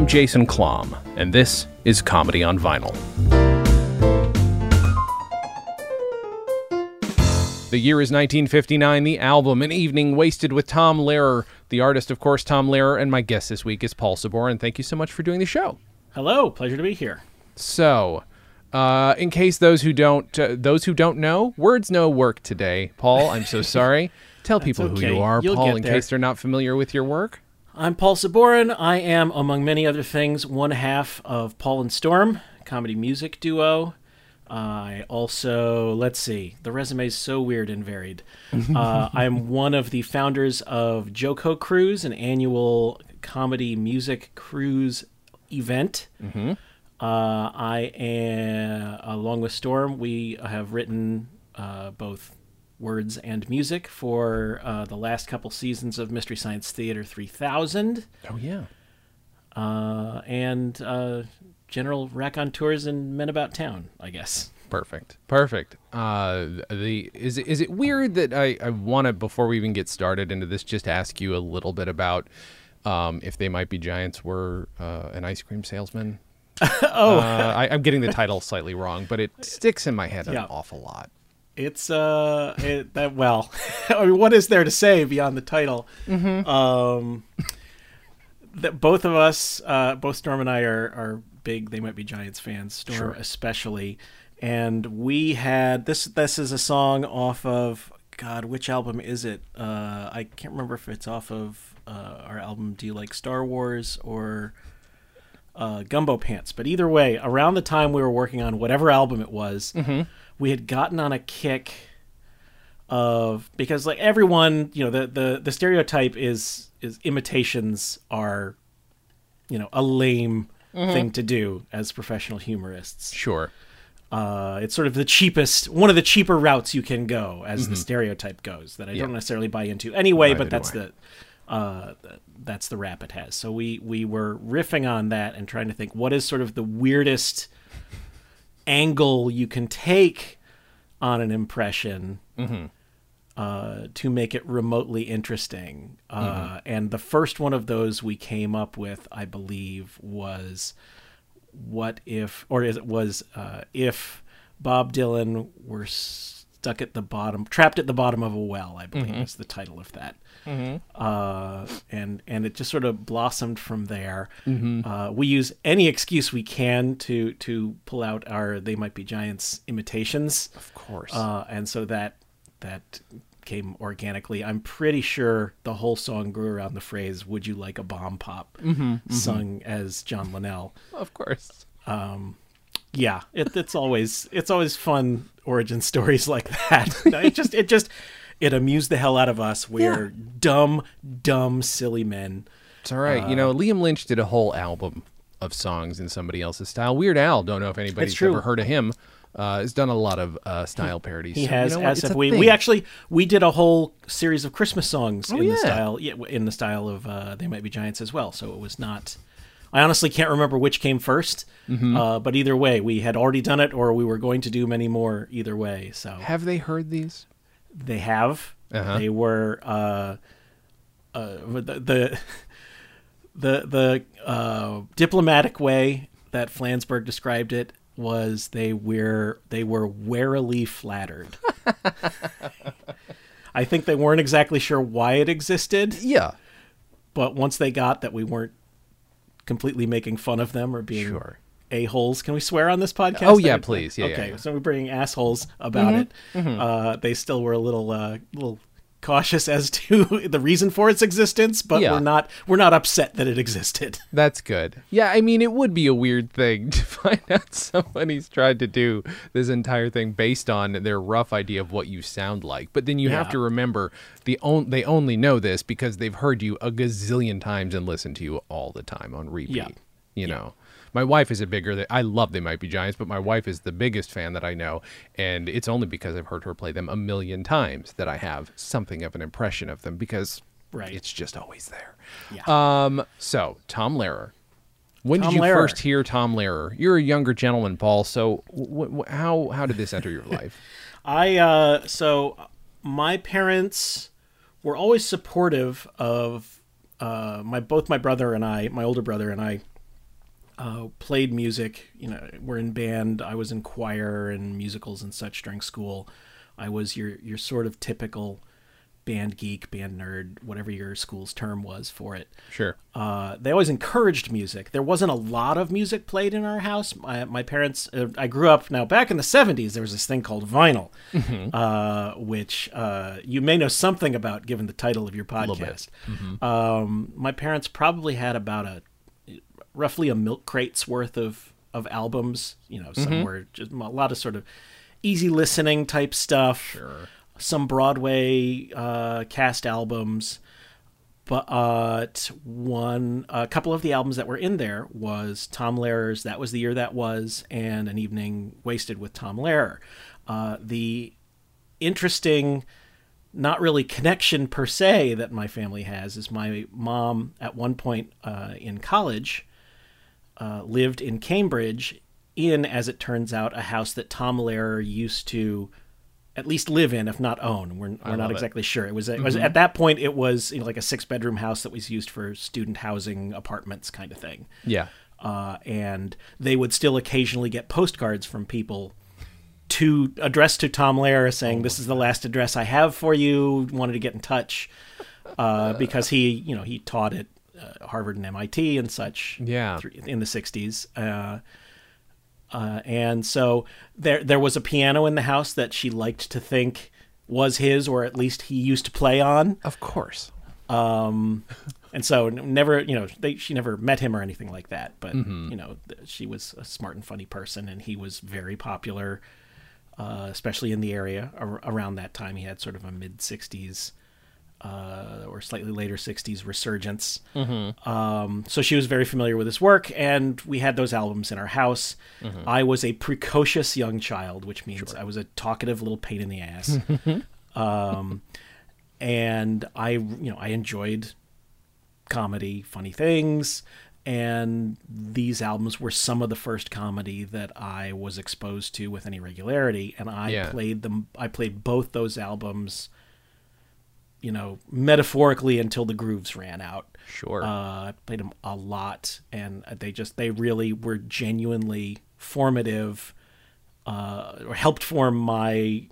I'm Jason Klamm, and this is Comedy on Vinyl. The year is 1959. The album, An Evening Wasted with Tom Lehrer. The artist, of course, Tom Lehrer, and my guest this week is Paul Sabor. And Thank you so much for doing the show. Hello, pleasure to be here. So, uh, in case those who don't uh, those who don't know, words no work today. Paul, I'm so sorry. Tell people who you are, You'll Paul, in case they're not familiar with your work. I'm Paul Sabourin. I am, among many other things, one half of Paul and Storm, comedy music duo. I also, let's see, the resume is so weird and varied. Uh, I'm one of the founders of JoCo Cruise, an annual comedy music cruise event. Uh, I am, along with Storm, we have written uh, both words and music for uh, the last couple seasons of Mystery Science Theater 3000 Oh yeah. uh, and uh, general raconteurs and men about town, I guess. Perfect. Perfect. Uh, the is it, is it weird that I, I want to before we even get started into this just ask you a little bit about um, if they might be giants were uh, an ice cream salesman. oh, Uh, I, I'm getting the title slightly wrong, but it sticks in my head Yeah. an awful lot. It's uh, it, that well, I mean, what is there to say beyond the title? Um, that both of us, uh, both Storm and I are are big. They might be Giants fans. Storm Sure. especially, and we had this. This is a song off of God. Which album is it? Uh, I can't remember if it's off of uh, our album. Do you like Star Wars or? Uh, Gumbo Pants. But either way, around the time we were working on whatever album it was, we had gotten on a kick of because like everyone, you know, the the the stereotype is is imitations are, you know, a lame thing to do as professional humorists. Sure. Uh, it's sort of the cheapest, one of the cheaper routes you can go, as the stereotype goes. That I don't necessarily buy into anyway, but that's the uh, that's the rap it has. So we we were riffing on that and trying to think what is sort of the weirdest angle you can take on an impression uh, to make it remotely interesting. Uh, and the first one of those we came up with, I believe, was what if, or is it was uh, if Bob Dylan were stuck at the bottom, trapped at the bottom of a well, I believe is the title of that. Uh, and and it just sort of blossomed from there. Uh, we use any excuse we can to to pull out our "They Might Be Giants" imitations Of course. uh, and so that that came organically. I'm pretty sure the whole song grew around the phrase "Would you like a bomb pop?" sung as John Linnell. of course. Yeah, it, it's always it's always fun origin stories like that. it just it just it amused the hell out of us. We're dumb, dumb, silly men. It's all right. you know, Liam Lynch did a whole album of songs in somebody else's style. Weird Al, don't know if anybody's ever heard of him. Uh, has done a lot of uh, style parodies. He So, you has, know as have we. thing. We actually we did a whole series of Christmas songs in Oh, yeah. the style, yeah, in the style of uh, "They Might Be Giants" as well. So it was not. I honestly can't remember which came 1st Mm-hmm. uh, but either way, we had already done it, or we were going to do many more. Either way, so Have they heard these? They have. Uh-huh. They were uh, uh, the the the, the uh, diplomatic way that Flansburgh described it was they were they were warily flattered. I think they weren't exactly sure why it existed, Yeah. but once they got that we weren't completely making fun of them or being Sure. A holes. Can we swear on this podcast? Oh, yeah, please. Yeah, yeah, okay, yeah. so we're bringing assholes about it. Uh, they still were a little, uh, little cautious as to the reason for its existence, but Yeah. we're not, we're not upset that it existed. That's good. Yeah, I mean, it would be a weird thing to find out somebody's tried to do this entire thing based on their rough idea of what you sound like. But then you have to remember the on- they only know this because they've heard you a gazillion times and listened to you all the time on repeat. Yeah. You know. My wife is a bigger. I love They Might Be Giants, but my wife is the biggest fan that I know, and it's only because I've heard her play them a million times that I have something of an impression of them because Right. it's just always there. Yeah. Um. So Tom Lehrer. When Tom did you Lehrer. first hear Tom Lehrer? You're a younger gentleman, Paul. So w- w- how how did this enter your life? I uh so my parents were always supportive of uh my both my brother and I, my older brother and I uh, played music. You know, we're in band. I was in choir and musicals and such during school. I was your your sort of typical band geek, band nerd, whatever your school's term was for it. Sure. Uh, they always encouraged music. There wasn't a lot of music played in our house. My, my parents, uh, I grew up now back in the 70s, there was this thing called vinyl, uh, which uh, you may know something about given the title of your podcast. Um, my parents probably had about a roughly a milk crate's worth of, of albums, you know, somewhere, just a lot of sort of easy listening type stuff Sure. some Broadway uh, cast albums, but one a couple of the albums that were in there was Tom Lehrer's "That Was the Year That Was" and "An Evening Wasted with Tom Lehrer." Uh, the interesting, not really connection per se that my family has is my mom at one point uh, in college uh, lived in Cambridge in, as it turns out, a house that Tom Lehrer used to at least live in, if not own. We're, we're not it. exactly sure. It was, it was at that point it was you know, like a six bedroom house that was used for student housing apartments kind of thing. Yeah. Uh, and they would still occasionally get postcards from people to addressed to Tom Lehrer saying, "This is the last address I have for you. Wanted to get in touch." Uh, because he, you know, he taught at uh, Harvard and MIT and such Yeah. in the 60s. Uh, uh, and so there there was a piano in the house that she liked to think was his, or at least he used to play on. Of course. Um, and so never, you know, they, she never met him or anything like that. But you know, she was a smart and funny person, and he was very popular, uh, especially in the area ar- around that time. He had sort of a mid '60s uh, or slightly later '60s resurgence. Um, so she was very familiar with his work, and we had those albums in our house. I was a precocious young child, which means I was a talkative little pain in the ass. um, and I, you know, I enjoyed comedy, funny things, and these albums were some of the first comedy that I was exposed to with any regularity, and I Yeah. played them. I played both those albums, you know, metaphorically until the grooves ran out. Sure. Uh, I played them a lot, and they just they really were genuinely formative, uh, or helped form my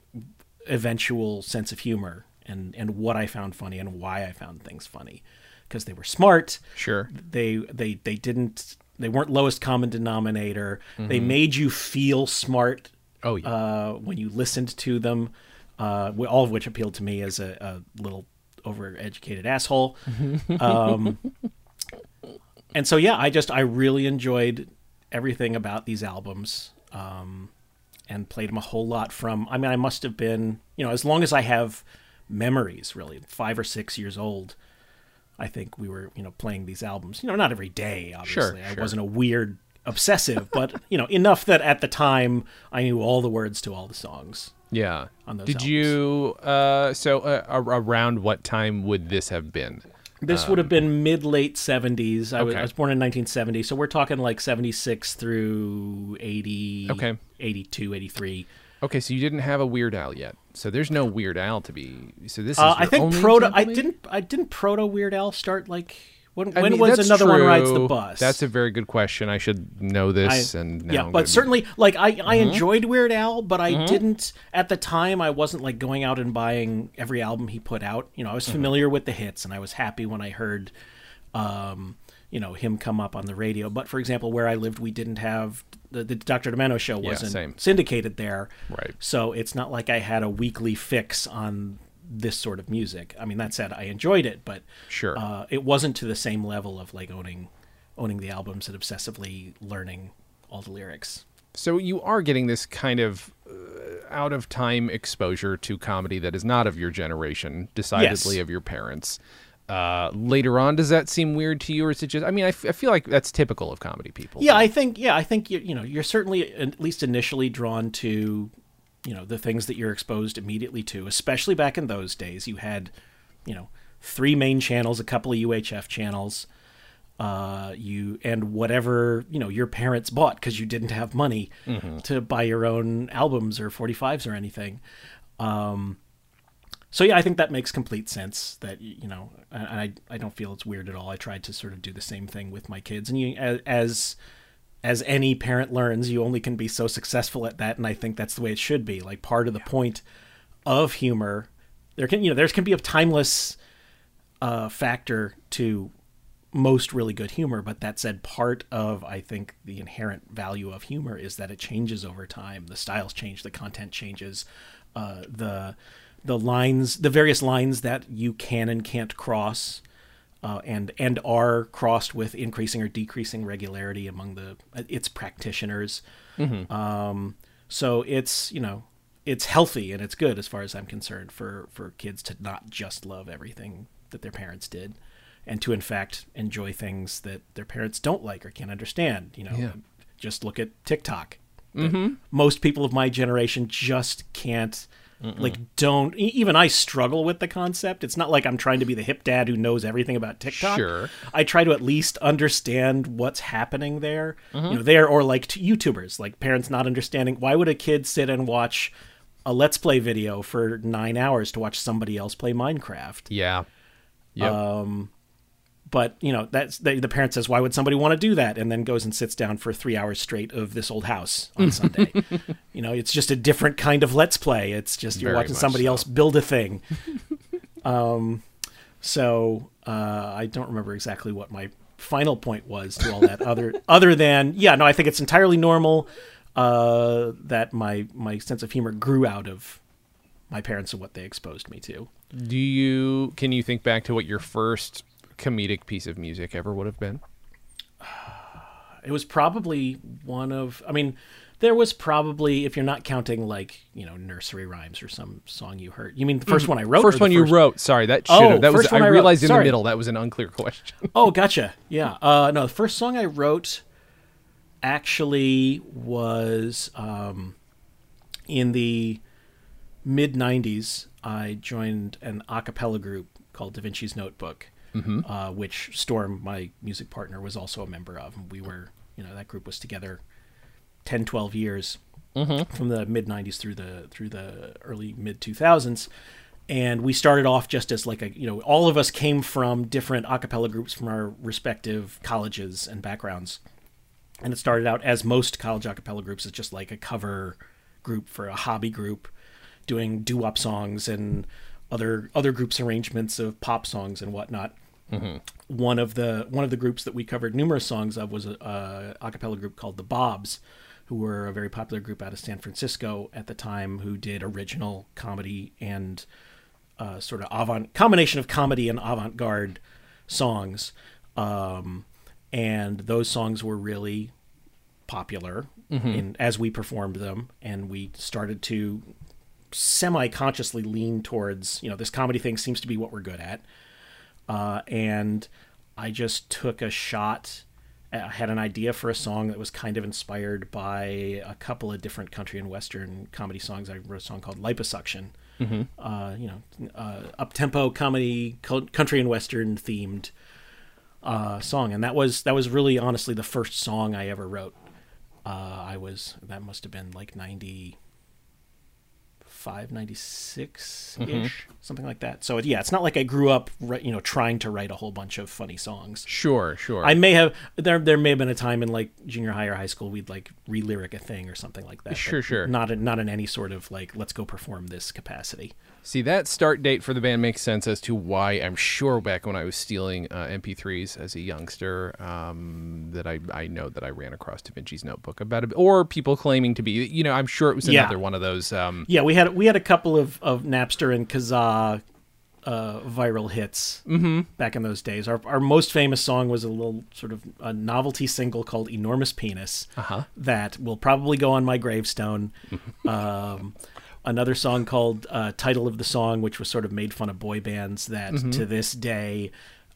eventual sense of humor and and what I found funny and why I found things funny, because they were smart. sure. They they they didn't they weren't lowest common denominator. They Mm-hmm. made you feel smart Oh yeah. uh, when you listened to them, uh, all of which appealed to me as a, a little overeducated asshole. Um, and so, yeah, I just I really enjoyed everything about these albums, um, and played them a whole lot. From I mean, I must have been you know as long as I have memories, really five or six years old. I think we were, you know, playing these albums. You know, not every day, obviously. I sure. wasn't a weird obsessive, but you know, enough that at the time I knew all the words to all the songs. Yeah. on those Did albums. you? Uh, so uh, around what time would this have been? This would have been mid late 70s. I, was, okay. I was born in 1970, so we're talking like 76 through 80, Okay. 82, 83. Okay, so you didn't have a Weird Al yet. So there's no Weird Al to be. So this is. Uh, I think proto. I didn't. I didn't proto Weird Al start like when? I when mean, was another one rides the bus? That's a very good question. I should know this, I- and now yeah, I'm but gonna be- certainly, like I, I Mm-hmm. enjoyed Weird Al, but I didn't at the time. I wasn't like going out and buying every album he put out. You know, I Mm-hmm. was familiar with the hits, and I was happy when I heard, um, you know, him come up on the radio. But for example, where I lived, we didn't have the, the Dr. Demento show wasn't same. syndicated there, Right. So it's not like I had a weekly fix on this sort of music. I mean, that said, I enjoyed it, but Sure. uh, it wasn't to the same level of like owning owning the albums and obsessively learning all the lyrics. So you are getting this kind of uh, out of time exposure to comedy that is not of your generation, decidedly Yes. of your parents. Uh, later on, does that seem weird to you, or is it just? I mean, I, f- I feel like that's typical of comedy people. Yeah, I think yeah, I think you you know you're certainly at least initially drawn to you know the things that you're exposed immediately to, especially back in those days. You had you know three main channels, a couple of UHF channels, uh, you and whatever you know your parents bought because you didn't have money to buy your own albums or 45s or anything. Um, so yeah, I think that makes complete sense. That you know, and I I don't feel it's weird at all. I tried to sort of do the same thing with my kids, and you as, as as any parent learns, you only can be so successful at that, and I think that's the way it should be. Like part of the point of humor, there can you know there can be a timeless uh, factor to most really good humor, but that said, part of I think the inherent value of humor is that it changes over time. The styles change, the content changes, uh, the the lines, the various lines that you can and can't cross uh, and and are crossed with increasing or decreasing regularity among the its practitioners. Mm-hmm. Um, so it's you know it's healthy and it's good as far as I'm concerned for for kids to not just love everything that their parents did, and to in fact enjoy things that their parents don't like or can't understand. You know, Yeah. just look at TikTok. Most people of my generation just can't like don't even I struggle with the concept. It's not like I'm trying to be the hip dad who knows everything about TikTok. Sure. I try to at least understand what's happening there. Mm-hmm. You know, there or like YouTubers, like parents not understanding why would a kid sit and watch a let's play video for 9 hours to watch somebody else play Minecraft Yeah. Yep. Um, but you know that's the, the parent says why would somebody want to do that? And then goes and sits down for three hours straight of this old house on sunday. You know it's just a different kind of let's play. It's just you're Very watching somebody so. else build a thing. Um, so uh, i don't remember exactly what my final point was to all that other other than yeah no i think it's entirely normal uh, that my my sense of humor grew out of my parents and what they exposed me to. Do you can you think back to what your first comedic piece of music ever would have been? It was probably one of. I mean, there was probably, if you're not counting like you know nursery rhymes or some song you heard. You mean the first one I wrote? First one you wrote. Sorry, that should Oh, have. That was. first I I realized in the middle that was an unclear question. Oh, gotcha. Yeah. Uh, no, the first song I wrote actually was um, in the mid '90s. I joined an a cappella group called Da Vinci's Notebook, uh, which Storm, my music partner, was also a member of. And we were, you know, that group was together 10, 12 years from the mid 90s through the through the early mid 2000s and we started off just as like a you know all of us came from different a cappella groups from our respective colleges and backgrounds. And it started out as most college a cappella groups as just like a cover group for a hobby group doing doo-wop songs and other other groups arrangements of pop songs and whatnot one of the one of the groups that we covered numerous songs of was a, a a cappella group called the Bobs, who were a very popular group out of San Francisco at the time, who did original comedy and uh, sort of avant combination of comedy and avant garde songs, um, and those songs were really popular in, as we performed them, and we started to semi-consciously lean towards you know this comedy thing seems to be what we're good at uh, and I just took a shot. I had an idea for a song that was kind of inspired by a couple of different country and western comedy songs. I wrote a song called Liposuction. Uh, you know, uh, up tempo comedy, co- country and western themed uh, song, and that was that was really honestly the first song I ever wrote. Uh, I was that must have been like ninety five, ninety six ish, mm-hmm. something like that. So yeah, it's not like I grew up, you know, trying to write a whole bunch of funny songs. Sure, sure. I may have there. There may have been a time in like junior high or high school we'd like re-lyric a thing or something like that. Sure, sure. Not in, not in any sort of like let's go perform this capacity. See, that start date for the band makes sense as to why I'm sure back when I was stealing uh, MP3s as a youngster, um, that I, I know that I ran across Da Vinci's Notebook about it, or people claiming to be, you know, I'm sure it was Yeah. another one of those. Um, Yeah, we had we had a couple of, of Napster and Kazaa uh, viral hits back in those days. Our our most famous song was a little sort of a novelty single called "Enormous Penis" Uh-huh. that will probably go on my gravestone. um, another song called uh, "Title of the Song," which was sort of made fun of boy bands that to this day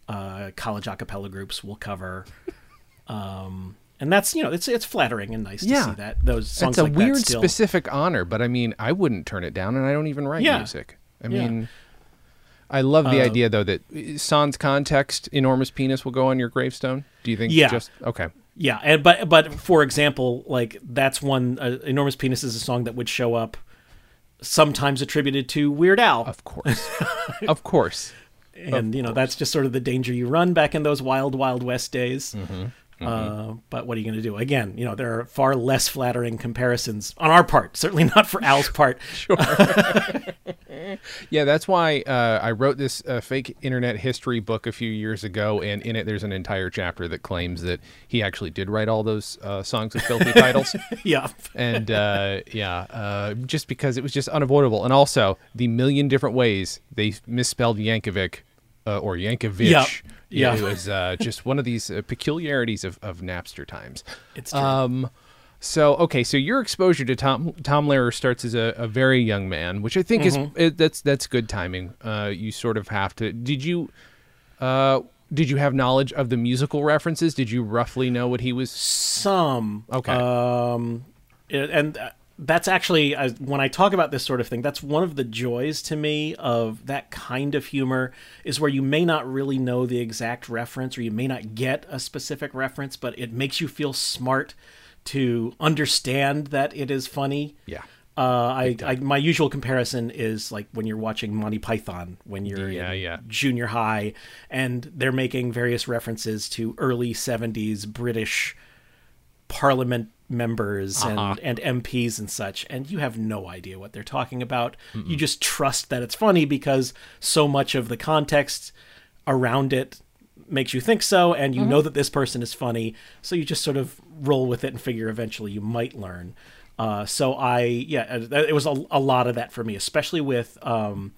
uh, college a cappella groups will cover. Um, and that's you know it's it's flattering and nice to see that those songs it's a like weird still- specific honor, but I mean, I wouldn't turn it down, and I don't even write Yeah. music. I Yeah. mean, I love the Uh, idea though that uh, sans context, enormous penis will go on your gravestone. Do you think? Yeah. Just okay. Yeah, and but but for example, like that's one uh, enormous penis is a song that would show up sometimes attributed to Weird Al, Of course. of course. and you know that's just sort of the danger you run back in those wild wild west days. Mm-hmm. Uh, but what are you going to do? Again, you know, there are far less flattering comparisons on our part. Certainly not for Al's part. Yeah, that's why uh, I wrote this uh, fake internet history book a few years ago, and in it there's an entire chapter that claims that he actually did write all those uh, songs with filthy titles. yeah. and uh, yeah, uh, just because it was just unavoidable, and also the million different ways they misspelled Yankovic uh, or Yankovich. Yep. Yeah, Yeah. it was uh, just one of these uh, peculiarities of, of Napster times. It's true. Um, so okay, so your exposure to Tom Tom Lehrer starts as a, a very young man, which I think Mm-hmm. is it, that's that's good timing. Uh, you sort of have to. Did you? Uh, did you have knowledge of the musical references? Did you roughly know what he was? Some. Okay. Um, and uh, that's actually when I talk about this sort of thing. That's one of the joys to me of that kind of humor is where you may not really know the exact reference, or you may not get a specific reference, but it makes you feel smart to understand that it is funny. Yeah. Uh, I, I my usual comparison is like when you're watching Monty Python when you're Yeah, in yeah. junior high, and they're making various references to early '70s British Parliament members Uh-huh. and, and MPs and such, and you have no idea what they're talking about. You just trust that it's funny because so much of the context around it makes you think so, and you know that this person is funny, so you just sort of roll with it and figure eventually you might learn. Uh, so I, yeah, uh, it was a, a lot of that for me, especially with um,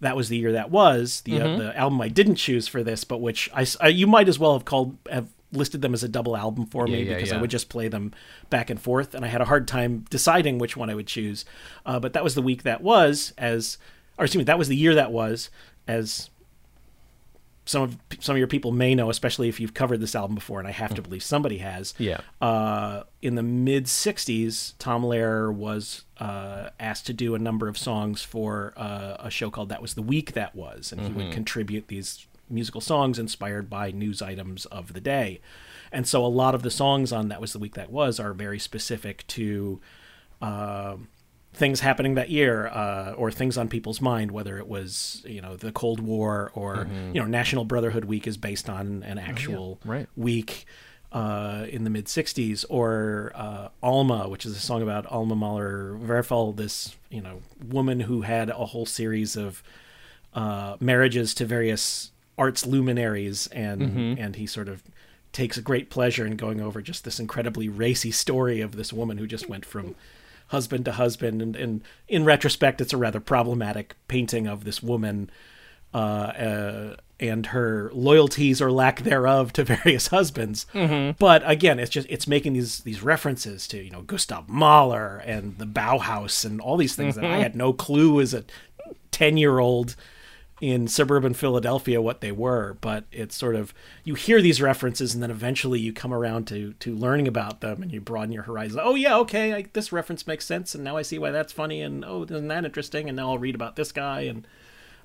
that was the year that was the uh, the album I didn't choose for this, but which I you might as well have called have listed them as a double album for me Yeah, yeah, because I would just play them back and forth, and I had a hard time deciding which one I would choose. Uh, but that was the week that was as, or excuse me, that was the year that was as some of some of your people may know, especially if you've covered this album before, and I have to believe somebody has. Yeah. Uh, in the mid '60s, Tom Lehrer was uh, asked to do a number of songs for uh, a show called "That Was the Week That Was," and he would contribute these musical songs inspired by news items of the day. And so, a lot of the songs on "That Was the Week That Was" are very specific to. Things happening that year uh, or things on people's mind whether it was you know the cold war or you know national brotherhood week is based on an actual right. week uh, in the mid 60s or uh, alma which is a song about alma mahler werfel this you know woman who had a whole series of uh, marriages to various arts luminaries and and he sort of takes a great pleasure in going over just this incredibly racy story of this woman who just went from husband to husband and, and in retrospect it's a rather problematic painting of this woman uh, uh, and her loyalties or lack thereof to various husbands. But again it's just it's making these these references to you know gustav mahler and the bauhaus and all these things that i had no clue as a 10 year old in suburban Philadelphia what they were, but it's sort of you hear these references and then eventually you come around to to learning about them and you broaden your horizon. Oh yeah, okay, I, this reference makes sense and now I see why that's funny and oh isn't that interesting and now I'll read about this guy and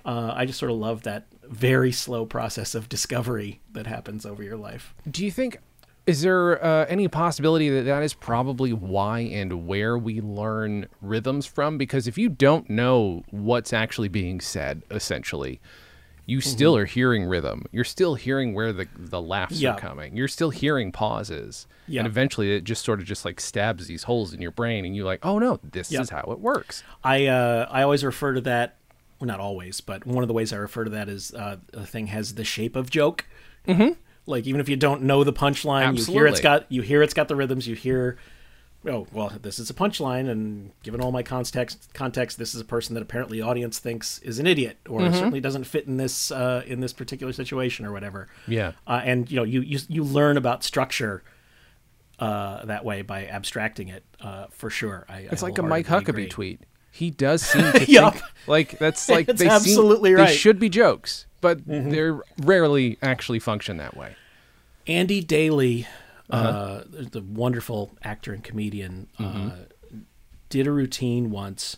uh, I just sort of love that very slow process of discovery that happens over your life. Do you think is there uh, any possibility that that is probably why and where we learn rhythms from? Because if you don't know what's actually being said, essentially, you Mm-hmm. still are hearing rhythm. You're still hearing where the the laughs Yeah. are coming. You're still hearing pauses. Yeah. And eventually, it just sort of just like stabs these holes in your brain, and you're like, "Oh no, this Yeah. is how it works." I uh, I always refer to that, well, not always, but one of the ways I refer to that is uh, the thing has the shape of joke. Mm-hmm. Like even if you don't know the punchline, you hear it's got you hear it's got the rhythms. You hear, oh well, this is a punchline, and given all my context, context, this is a person that apparently the audience thinks is an idiot or certainly doesn't fit in this uh, in this particular situation or whatever. Yeah. uh, and you know you, you you learn about structure. Uh, that way by abstracting it, uh, for sure. I, It's like a Mike Huckabee agree. tweet. He does seem to Yup. think like that's like It's they absolutely seem, right. Mm-hmm. They should be jokes, but they rarely actually function that way. Andy Daly, uh Uh-huh. the wonderful actor and comedian, Mm-hmm. uh, did a routine once.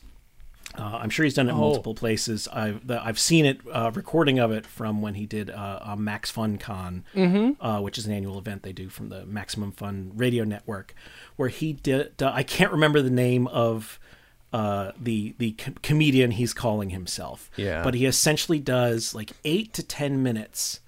Uh, I'm sure he's done it Oh. multiple places. I've the, I've seen it, uh, recording of it from when he did uh, a Max Fun Con, Mm-hmm. uh, which is an annual event they do from the Maximum Fun Radio Network, where he did. Uh, I can't remember the name of uh, the the co- comedian he's calling himself. Yeah. but he essentially does like eight to ten minutes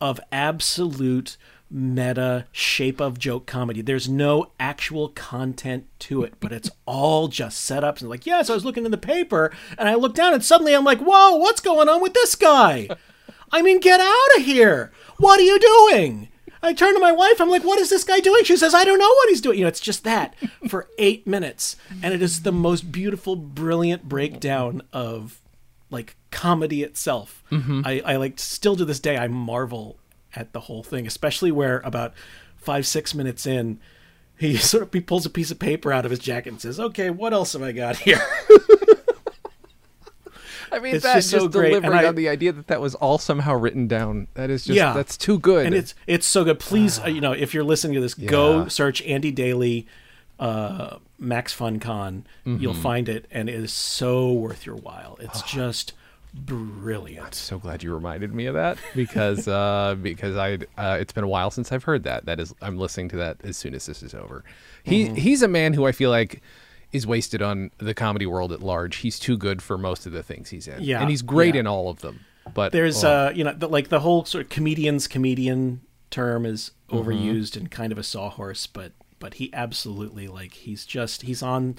of absolute meta shape of joke comedy. There's no actual content to it, but it's all just setups and like, yes, I was looking in the paper and I looked down and suddenly I'm like, whoa, what's going on with this guy? I mean, get out of here. What are you doing? I turn to my wife. I'm like, what is this guy doing? She says, I don't know what he's doing. You know, it's just that for eight minutes. And it is the most beautiful, brilliant breakdown of like comedy itself. Mm-hmm. I, I like still to this day, I marvel at the whole thing, especially where about five, six minutes in, he sort of he pulls a piece of paper out of his jacket and says, okay, what else have I got here? I mean, It's that just just, so delivering I- on the idea that that was all somehow written down. That is just Yeah. that's too good. and it's it's so good. Please, uh, you know, if you're listening to this, Yeah. go search Andy Daly, uh, Max FunCon. You'll Mm-hmm. find it, and it is so worth your while. It's just brilliant. I'm so glad you reminded me of that because uh, because I uh, it's been a while since I've heard that. That is, I'm listening to that as soon as this is over. He Mm-hmm. he's a man who I feel like is wasted on the comedy world at large. He's too good for most of the things he's in. Yeah, and he's great yeah. in all of them. But There's, oh, uh, you know, the, like the whole sort of comedian's comedian term is Mm-hmm. overused and kind of a sawhorse, but but he absolutely like he's just he's on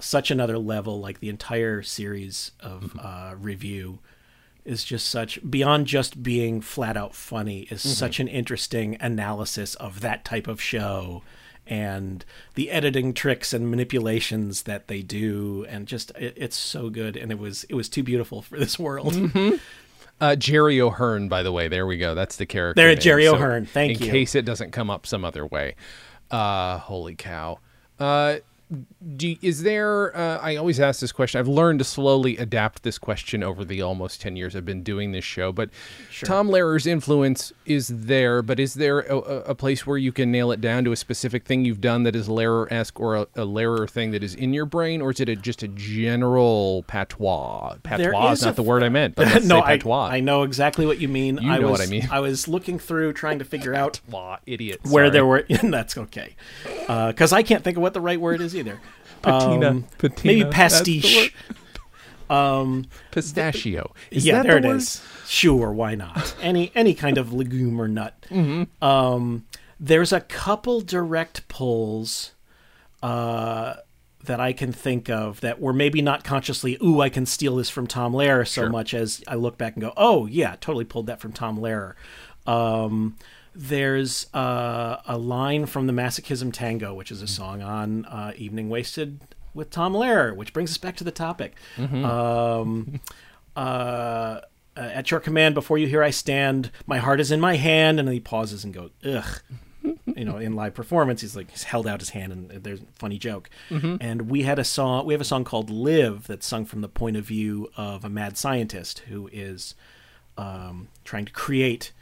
such another level. Like the entire series of Mm-hmm. uh, review is just such beyond just being flat out funny is Mm-hmm. such an interesting analysis of that type of show and the editing tricks and manipulations that they do and just it, it's so good and it was it was too beautiful for this world uh, Jerry O'Hearn, by the way, there we go. That's the character. There, name. Jerry O'Hearn. Thank in you. In case it doesn't come up some other way. Uh, holy cow. Uh, do, is there? Uh, I always ask this question. I've learned to slowly adapt this question over the almost ten years I've been doing this show. But Tom Lehrer's influence is there. But is there a, a- place where you can nail it down to a specific thing you've done that is Lehrer-esque, or a, a Lehrer thing that is in your brain, or is it a, just a general patois? Patois is is not the word I meant, but no, I, patois. I know exactly what you mean. You I know was, what I mean. I was looking through trying to figure out Patois, idiot. where sorry. there were. that's okay, because I can't think of what the right word is either. Patina. Um, Patina, maybe that's the pastiche. pistachio. Is yeah, that there the it word? is. Sure, why not? Any any kind of legume or nut. Mm-hmm. Um, there's a couple direct pulls uh, that I can think of that were maybe not consciously. Ooh, I can steal this from Tom Lehrer so Sure. much as I look back and go, oh yeah, totally pulled that from Tom Lehrer. Um, there's uh, a line from the Masochism Tango, which is a song on uh, Evening Wasted with Tom Lehrer, which brings us back to the topic. Um, uh, at your command, before you hear I stand, my heart is in my hand. And then he pauses and goes, ugh. you know, in live performance, he's like, he's held out his hand and there's a funny joke. And we had a song, we have a song called Live that's sung from the point of view of a mad scientist who is um, trying to create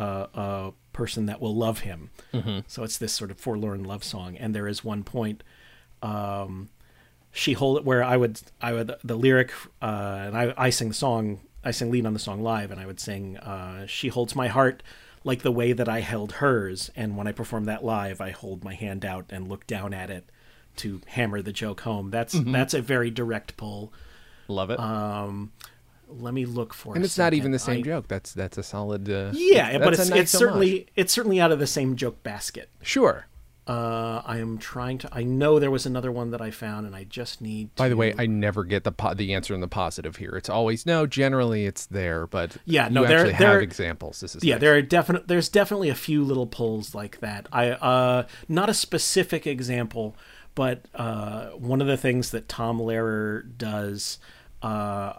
a, a person that will love him. So it's this sort of forlorn love song. And there is one point um, she hold it where I would I would the lyric uh, and I I sing the song I sing lead on the song live and I would sing uh, she holds my heart like the way that I held hers and when I perform that live I hold my hand out and look down at it to hammer the joke home that's that's a very direct pull Love it. Let me look for it. and it's not even the same I- joke. That's that's a solid. Uh, yeah but it's nice it's homage. certainly it's certainly out of the same joke basket sure. uh, I am trying to I know there was another one that I found and I just need By the way, I never get the po- the answer in the positive here. It's always no. Generally, it's there, but Yeah, no, there- actually there- have examples. This is yeah nice. there are definite there's definitely a few little pulls like that i uh not a specific example but uh one of the things that tom lehrer does uh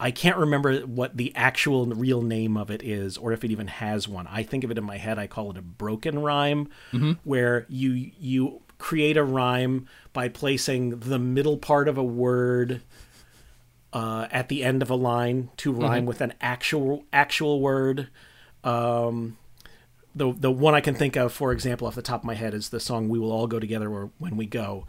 I can't remember what the actual real name of it is, or if it even has one. I think of it in my head. I call it a broken rhyme, where you you create a rhyme by placing the middle part of a word uh, at the end of a line to rhyme with an actual actual word. Um, the the one I can think of, for example, off the top of my head, is the song "We Will All Go Together" or "When We Go,"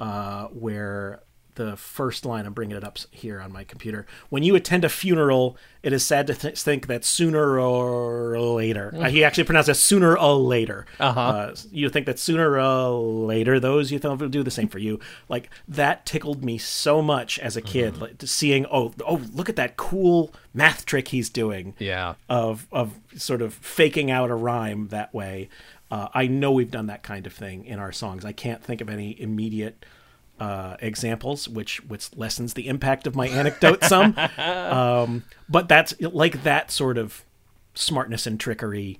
uh, where the first line. I'm bringing it up here on my computer. When you attend a funeral, it is sad to th- think that sooner or later, uh, he actually pronounced it sooner or later. Uh-huh. Uh, you think that sooner or later, those you think will do the same for you. Like that tickled me so much as a kid, like seeing oh oh look at that cool math trick he's doing Yeah. of of sort of faking out a rhyme that way. Uh, I know we've done that kind of thing in our songs. I can't think of any immediate uh, examples, which which lessens the impact of my anecdote some. um, but that's like that sort of smartness and trickery,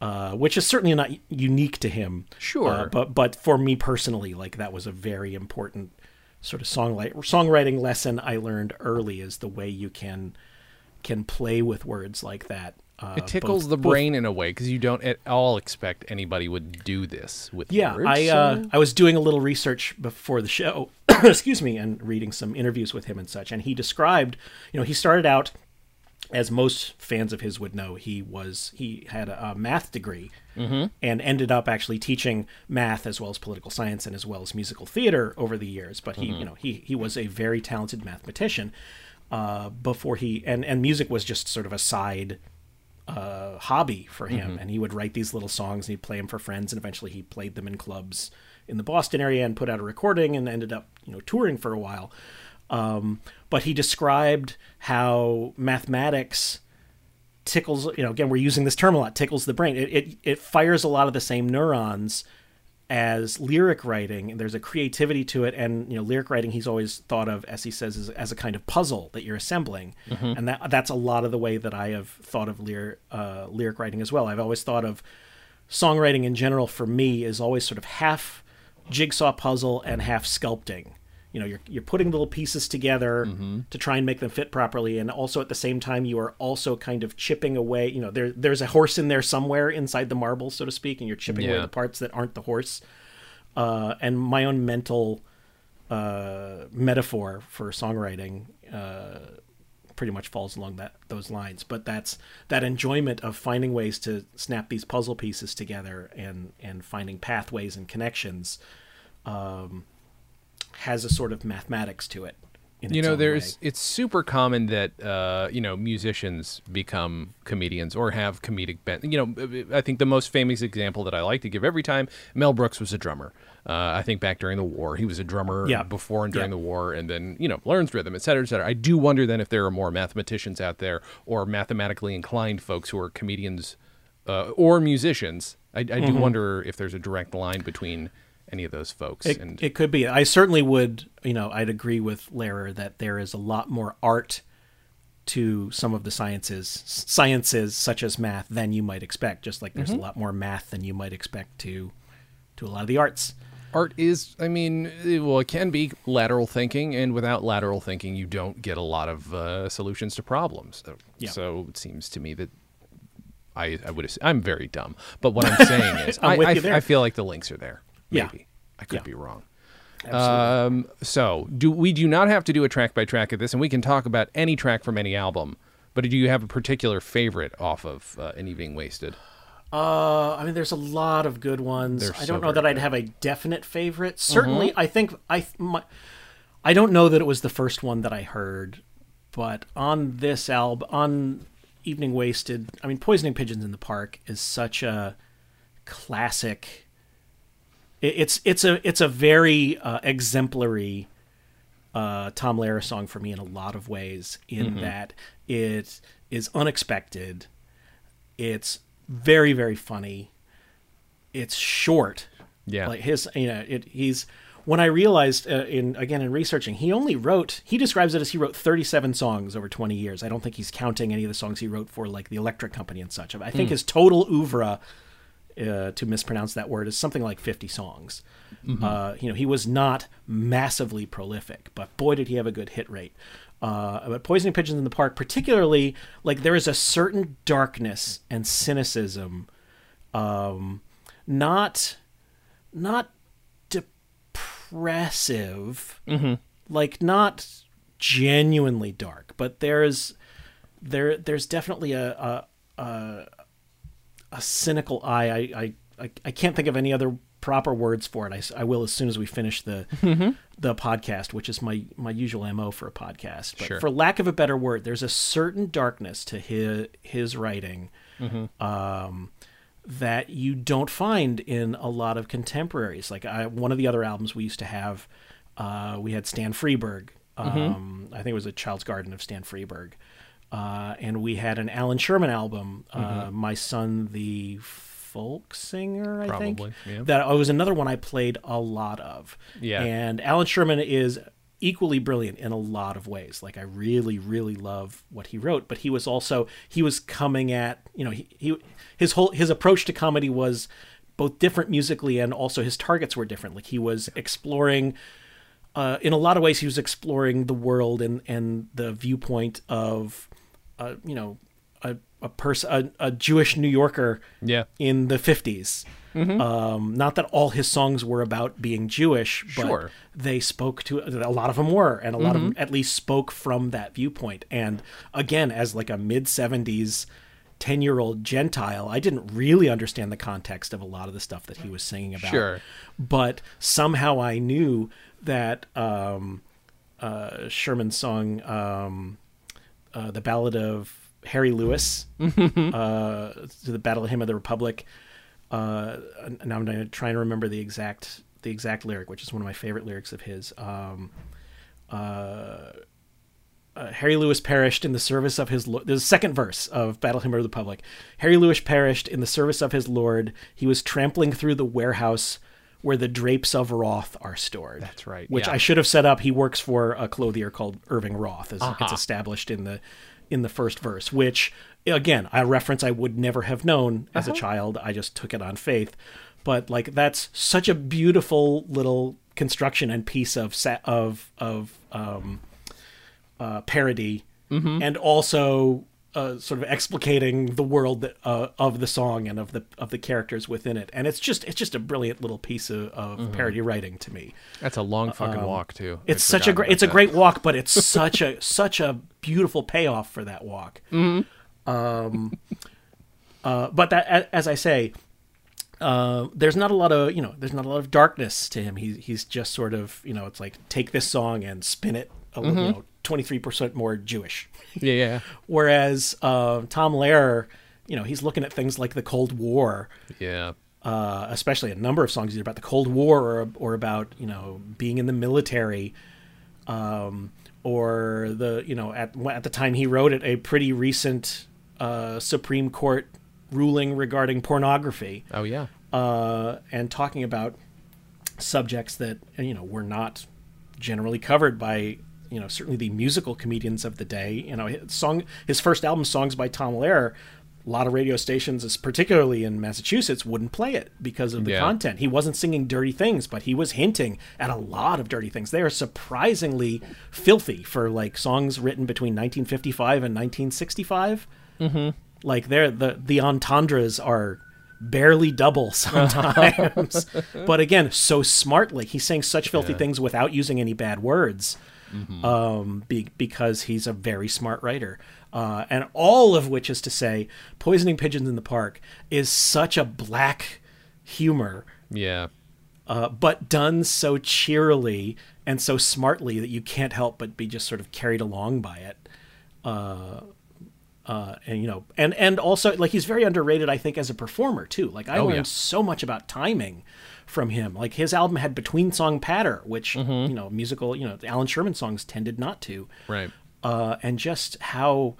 uh, which is certainly not unique to him. Sure. Uh, but but for me personally, like that was a very important sort of songwriting songwriting lesson I learned early is the way you can can play with words like that. Uh, It tickles both- the both- brain in a way because you don't at all expect anybody would do this with Yeah, words. I so- uh, I was doing a little research before the show, excuse me, and reading some interviews with him and such, and he described, you know, he started out as most fans of his would know, he was he had a, a math degree and ended up actually teaching math as well as political science and as well as musical theater over the years. But he, you know, he he was a very talented mathematician. Uh, before he and and music was just sort of a side uh, hobby for him, and he would write these little songs and he'd play them for friends, and eventually he played them in clubs in the Boston area and put out a recording and ended up you know touring for a while. Um, but he described how mathematics tickles you know again we're using this term a lot tickles the brain it, it it fires a lot of the same neurons as lyric writing and there's a creativity to it. And you know lyric writing he's always thought of as he says as, as a kind of puzzle that you're assembling. And that that's a lot of the way that I have thought of lyric uh, lyric writing as well. I've always thought of songwriting in general for me is always sort of half jigsaw puzzle and half sculpting you know you're you're putting little pieces together to try and make them fit properly. And also at the same time you are also kind of chipping away you know there there's a horse in there somewhere inside the marble so to speak and you're chipping away the parts that aren't the horse. Uh, and my own mental uh, metaphor for songwriting uh, pretty much falls along that those lines. But that's that enjoyment of finding ways to snap these puzzle pieces together and and finding pathways and connections um, has a sort of mathematics to it. in you know there's way. it's super common that uh, you know musicians become comedians or have comedic bent you know i think the most famous example that i like to give every time mel brooks was a drummer uh, i think back during the war he was a drummer Yeah. before and during Yeah. the war and then you know learns rhythm et cetera et cetera i do wonder then if there are more mathematicians out there or mathematically inclined folks who are comedians uh, or musicians i, I do Mm-hmm. wonder if there's a direct line between any of those folks It, and it could be. I certainly would, you know, I'd agree with Lehrer that there is a lot more art to some of the sciences, sciences such as math, than you might expect. Just like Mm-hmm. there's a lot more math than you might expect to to a lot of the arts. art is i mean well it can be lateral thinking and without lateral thinking you don't get a lot of uh, solutions to problems so, Yeah. so it seems to me that I, I would I'm very dumb, but what I'm saying is I'm I, I you f- there. I feel like the links are there. Yeah. Maybe I could Yeah. be wrong. Absolutely. Um, so do we do not have to do a track by track of this, and we can talk about any track from any album. But do you have a particular favorite off of uh, An Evening Wasted? Uh, I mean, there's a lot of good ones. They're I don't know very that I'd good. have a definite favorite. Certainly, I think I my, I don't know that it was the first one that I heard, but on this album, on Evening Wasted, I mean, Poisoning Pigeons in the Park is such a classic. It- It's it's a it's a very uh, exemplary uh, Tom Lehrer song for me in a lot of ways. In that it is unexpected, it's very very funny, it's short. Yeah. like his you know it he's when I realized uh, in again in researching he only wrote he describes it as he wrote 37 songs over 20 years. I don't think he's counting any of the songs he wrote for like the Electric Company and such. I think his total oeuvre uh, to mispronounce that word is something like 50 songs. Uh, you know, he was not massively prolific, but boy, did he have a good hit rate. Uh, but Poisoning Pigeons in the Park, particularly, like there is a certain darkness and cynicism, um, not not depressive, like not genuinely dark, but there's there there's definitely a a, a, a cynical eye. I, I I I can't think of any other proper words for it. I, I will as soon as we finish the Mm-hmm. the podcast, which is my my usual mo for a podcast. But Sure. for lack of a better word, there's a certain darkness to his his writing Mm-hmm. um, that you don't find in a lot of contemporaries. Like I, one of the other albums we used to have, uh, we had Stan Freberg. Mm-hmm. Um, I think it was a Child's Garden of Stan Freberg. Uh, and we had an Allan Sherman album, Mm-hmm. uh, My Son the Folk Singer, I think. Probably, yeah. That was another one I played a lot of. Yeah. And Allan Sherman is equally brilliant in a lot of ways. Like I really, really love what he wrote, but he was also he was coming at you know he, he his whole his approach to comedy was both different musically and also his targets were different. Like he was exploring uh, in a lot of ways, he was exploring the world and, and the viewpoint of, uh, you know, a a person, a, a Jewish New Yorker Yeah. in the 50s. Mm-hmm. Um, not that all his songs were about being Jewish, but Sure. Mm-hmm. they spoke to a lot of them were, and a lot of them at least spoke from that viewpoint. And again, as like a mid 70s 10 year old Gentile, I didn't really understand the context of a lot of the stuff that he was singing about Sure. but somehow I knew that um, uh, Sherman's song, um, uh, the Ballad of Harry Lewis, uh, to the Battle Hymn of the Republic. Uh, now I'm gonna try and remember the exact the exact lyric, which is one of my favorite lyrics of his. Um, uh, uh, Harry Lewis perished in the service of his Lord. There's a second verse of Battle Hymn of the Republic. Harry Lewis perished in the service of his Lord. He was trampling through the warehouse where the drapes of Roth are stored. That's right, Which yeah. I should have set up. He works for a clothier called Irving Roth. As Uh-huh. It's established in the in the first verse. Which again, a reference I would never have known as Uh-huh. a child. I just took it on faith. But like that's such a beautiful little construction and piece of sa- of of um, uh, parody Mm-hmm. and also uh, sort of explicating the world that, uh, of the song and of the of the characters within it. And it's just it's just a brilliant little piece of, of Mm-hmm. parody writing to me. That's a long fucking walk too. Um, It's I such a great it's a great walk, but it's such a such a beautiful payoff for that walk. Mm-hmm. Um, uh, but that as I say, uh, there's not a lot of you know there's not a lot of darkness to him. He's he's just sort of you know it's like take this song and spin it a little Mm-hmm. you know twenty three percent more Jewish. Yeah, yeah. Whereas uh, Tom Lehrer, you know, he's looking at things like the Cold War, Yeah. uh, especially a number of songs either about the Cold War or or about you know being in the military, um, or the you know at at the time he wrote it a pretty recent uh, Supreme Court ruling regarding pornography, Oh yeah. uh, and talking about subjects that you know were not generally covered by you know certainly the musical comedians of the day. You know, his song his first album, songs by Tom Lehrer. A lot of radio stations, particularly in Massachusetts, wouldn't play it because of the Yeah. content. He wasn't singing dirty things, but he was hinting at a lot of dirty things. They are surprisingly filthy for like songs written between 1955 and 1965 mm-hmm. like they're the the entendres are barely double sometimes but again so smartly he's saying such filthy Yeah. things without using any bad words um be, because he's a very smart writer uh, and all of which is to say poisoning pigeons in the park is such a black humor Yeah. uh, but done so cheerily and so smartly that you can't help but be just sort of carried along by it. Uh, uh, and you know, and and also like he's very underrated, I think, as a performer too. Like I Oh, learned yeah. so much about timing from him. Like his album had between song patter, which Mm-hmm. you know, musical, you know, Allan Sherman songs tended not to Right. uh, and just how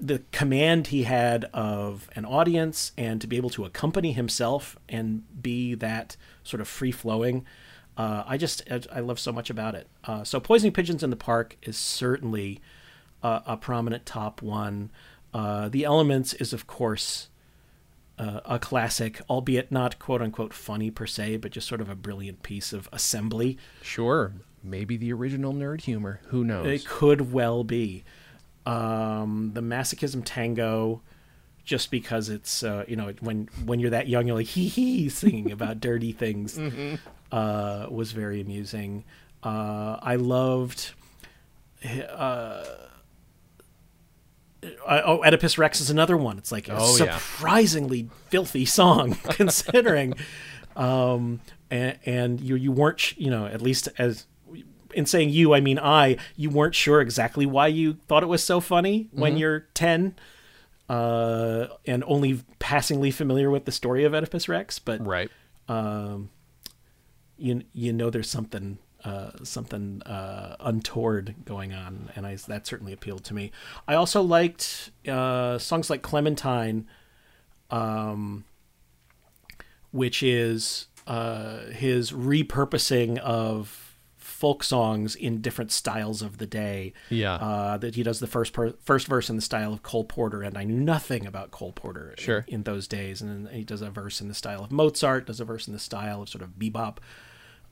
the command he had of an audience and to be able to accompany himself and be that sort of free flowing. Uh, I just I, I love so much about it. Uh, so poisoning pigeons in the park is certainly uh, a prominent top one. Uh, the elements is of course uh, a classic, albeit not quote unquote funny per se, but just sort of a brilliant piece of assembly. Sure. Maybe the original nerd humor. Who knows? It could well be. Um, the masochism tango, just because it's uh, you know when when you're that young, you're like hee hee singing about dirty things, uh, was very amusing. Uh, I loved. Uh, oh, Oedipus Rex is another one. It's like a Oh, yeah. surprisingly filthy song, considering. um, and, and you you weren't you know at least as in saying you I mean I you weren't sure exactly why you thought it was so funny when you're ten. Uh, and only passingly familiar with the story of Oedipus Rex, but Right. you you know there's something uh, something uh, untoward going on, and I, that certainly appealed to me. I also liked uh, songs like Clementine, um, which is uh, his repurposing of folk songs in different styles of the day. Yeah. uh, that he does the first per- first verse in the style of Cole Porter, and I knew nothing about Cole Porter in- Sure. in, those days. And then he does a verse in the style of Mozart, does a verse in the style of sort of bebop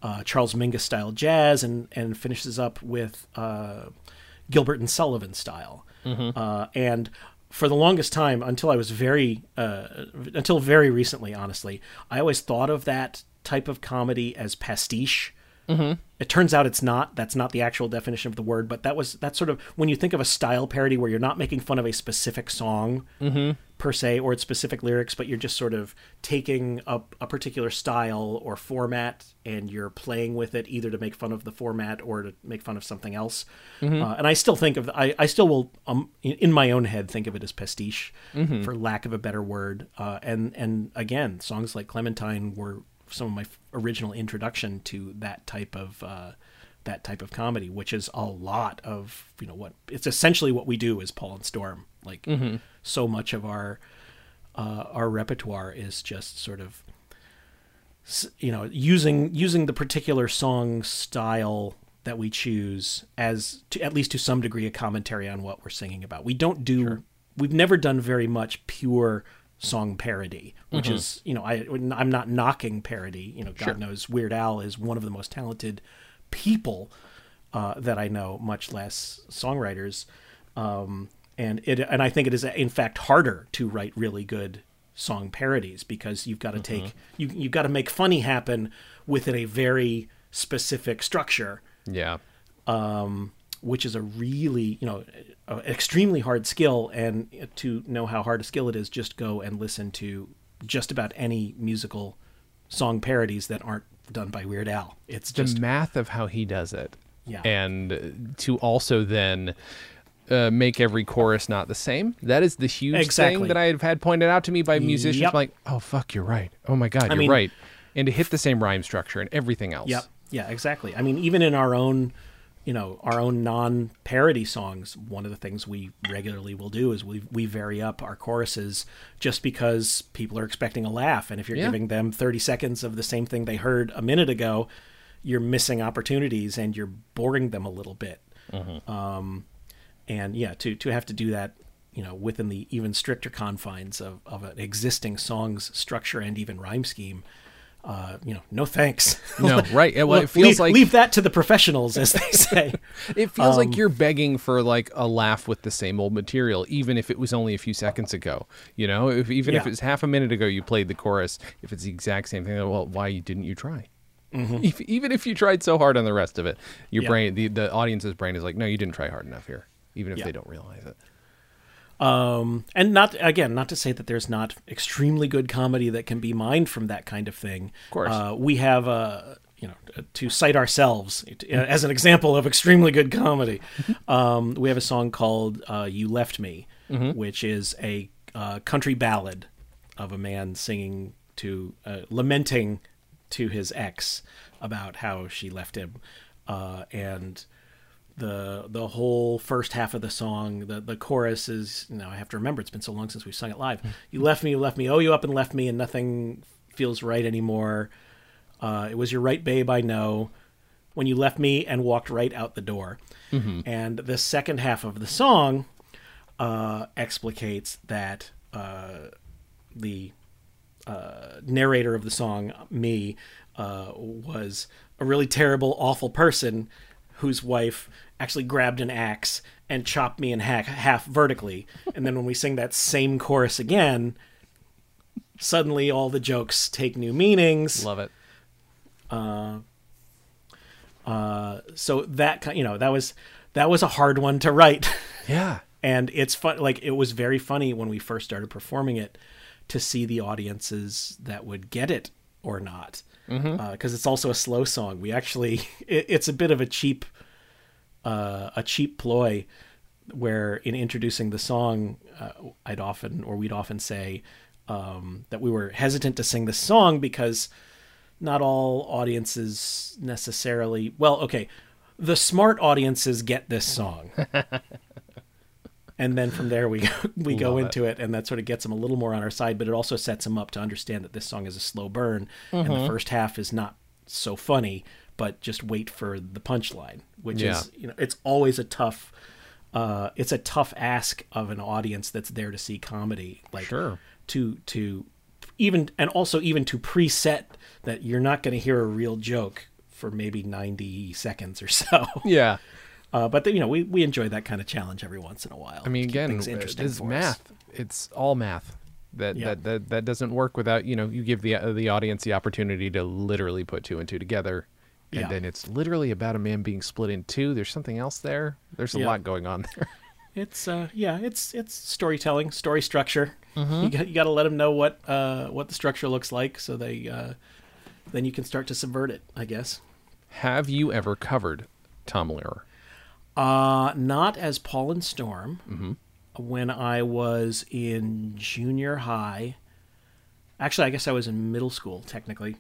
uh, Charles Mingus style jazz, and and finishes up with uh, Gilbert and Sullivan style. Uh, and for the longest time, until I was very uh, until very recently, honestly, I always thought of that type of comedy as pastiche. It turns out it's not. That's not the actual definition of the word, but that was that sort of when you think of a style parody where you're not making fun of a specific song per se or its specific lyrics, but you're just sort of taking a, a particular style or format and you're playing with it either to make fun of the format or to make fun of something else. Uh, and I still think of I, I still will um, in, my own head think of it as pastiche for lack of a better word. Uh, and and again, songs like Clementine were some of my f- original introduction to that type of uh, that type of comedy, which is a lot of you know what it's essentially what we do is Paul and Storm. Like so much of our uh, our repertoire is just sort of you know using using the particular song style that we choose as to, at least to some degree a commentary on what we're singing about. We don't do we've never done very much pure song parody, which is you know I I'm not knocking parody. You know, God knows Weird Al is one of the most talented people uh, that I know, much less songwriters. Um, and it and I think it is in fact harder to write really good song parodies because you've got to take you you've got to make funny happen within a very specific structure Yeah. um, which is a really you know extremely hard skill and to know how hard a skill it is just go and listen to just about any musical song parodies that aren't done by Weird Al it's the just math of how he does it. Yeah. And to also then uh, make every chorus not the same. That is the huge Exactly. thing that I have had pointed out to me by musicians. Yep. Like, oh fuck, you're right. Oh my god, you're mean- right. And to hit the same rhyme structure and everything else. Yep. Yeah, exactly. I mean, even in our own, you know, our own non-parody songs, one of the things we regularly will do is we we vary up our choruses just because people are expecting a laugh, and if you're Yeah. giving them 30 seconds of the same thing they heard a minute ago, you're missing opportunities and you're boring them a little bit. Um, and yeah, to to have to do that. You know, within the even stricter confines of, of an existing song's structure and even rhyme scheme, uh, you know, no thanks. No, right. Well, it Leave- feels like leave that to the professionals, as they say. it feels Um, like you're begging for like a laugh with the same old material, even if it was only a few seconds ago. You know, if even if Yeah. it's half a minute ago you played the chorus, if it's the exact same thing, well, why didn't you try? If, even if you tried so hard on the rest of it, your Mm-hmm. Yeah. brain, the, the audience's brain is like, no, you didn't try hard enough here, even if Yeah. they don't realize it. um, and not again, not to say that there's not extremely good comedy that can be mined from that kind of thing. Of course. uh, we have uh, you know to cite ourselves uh, as an example of extremely good comedy. um, we have a song called uh, "You Left Me," which is a uh, country ballad of a man singing to uh, lamenting to his ex about how she left him, uh, and the the whole first half of the song the the chorus is you know I have to remember it's been so long since we've sung it live. You left me you left me oh you up and left me and nothing feels right anymore. Uh, it was your right babe I know when you left me and walked right out the door. And the second half of the song uh, explicates that uh, the uh, narrator of the song, me, uh, was a really terrible, awful person whose wife actually grabbed an axe and chopped me in half, half vertically. And then when we sing that same chorus again, suddenly all the jokes take new meanings. Love it. Uh, uh, so that you know that was that was a hard one to write. Yeah. and it's fun like it was very funny when we first started performing it to see the audiences that would get it or not mm-hmm. uh, because it's also a slow song. We actually it, it's a bit of a cheap uh, a cheap ploy where in introducing the song, uh, I'd often or we'd often say um, that we were hesitant to sing the song because not all audiences necessarily. Well, okay, the smart audiences get this song. And then from there we we go Love it. into it. and that sort of gets them a little more on our side. But it also sets them up to understand that this song is a slow burn, and Mm-hmm. the first half is not so funny. But just wait for the punchline, which Yeah. is you know it's always a tough, uh, it's a tough ask of an audience that's there to see comedy. Like Sure. to to even and also even to preset that you're not going to hear a real joke for maybe 90 seconds or so. Yeah. Uh, but you know, we, we enjoy that kind of challenge every once in a while. I mean, again, this is us. math. It's all math. That, Yeah. that that that doesn't work without you know you give the the audience the opportunity to literally put two and two together, and Yeah. then it's literally about a man being split in two. There's something else there. There's a Yeah. lot going on there. It's uh, yeah, it's it's storytelling, story structure. Mm-hmm. You got you got to let them know what uh what the structure looks like, so they uh, then you can start to subvert it. I guess. Have you ever covered Tom Lehrer? Uh, not as Paul and Storm. Mm-hmm. When I was in junior high, actually, I guess I was in middle school. Technically,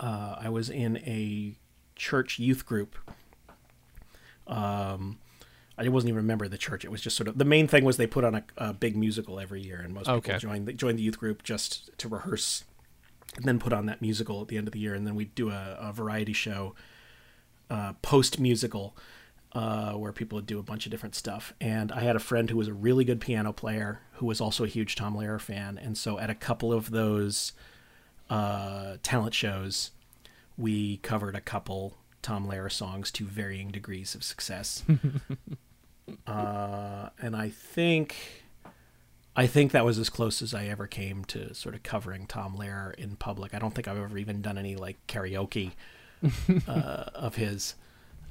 uh, I was in a church youth group. Um, I wasn't even remember the church. It was just sort of the main thing was they put on a, a big musical every year, and most people Okay. joined the, joined the youth group just to rehearse, and then put on that musical at the end of the year, and then we'd do a, a variety show uh, post musical uh, where people would do a bunch of different stuff. And I had a friend who was a really good piano player who was also a huge Tom Lehrer fan. And so at a couple of those uh, talent shows, we covered a couple Tom Lehrer songs to varying degrees of success. uh, and I think. I think that was as close as I ever came to sort of covering Tom Lehrer in public. I don't think I've ever even done any like karaoke uh, of his.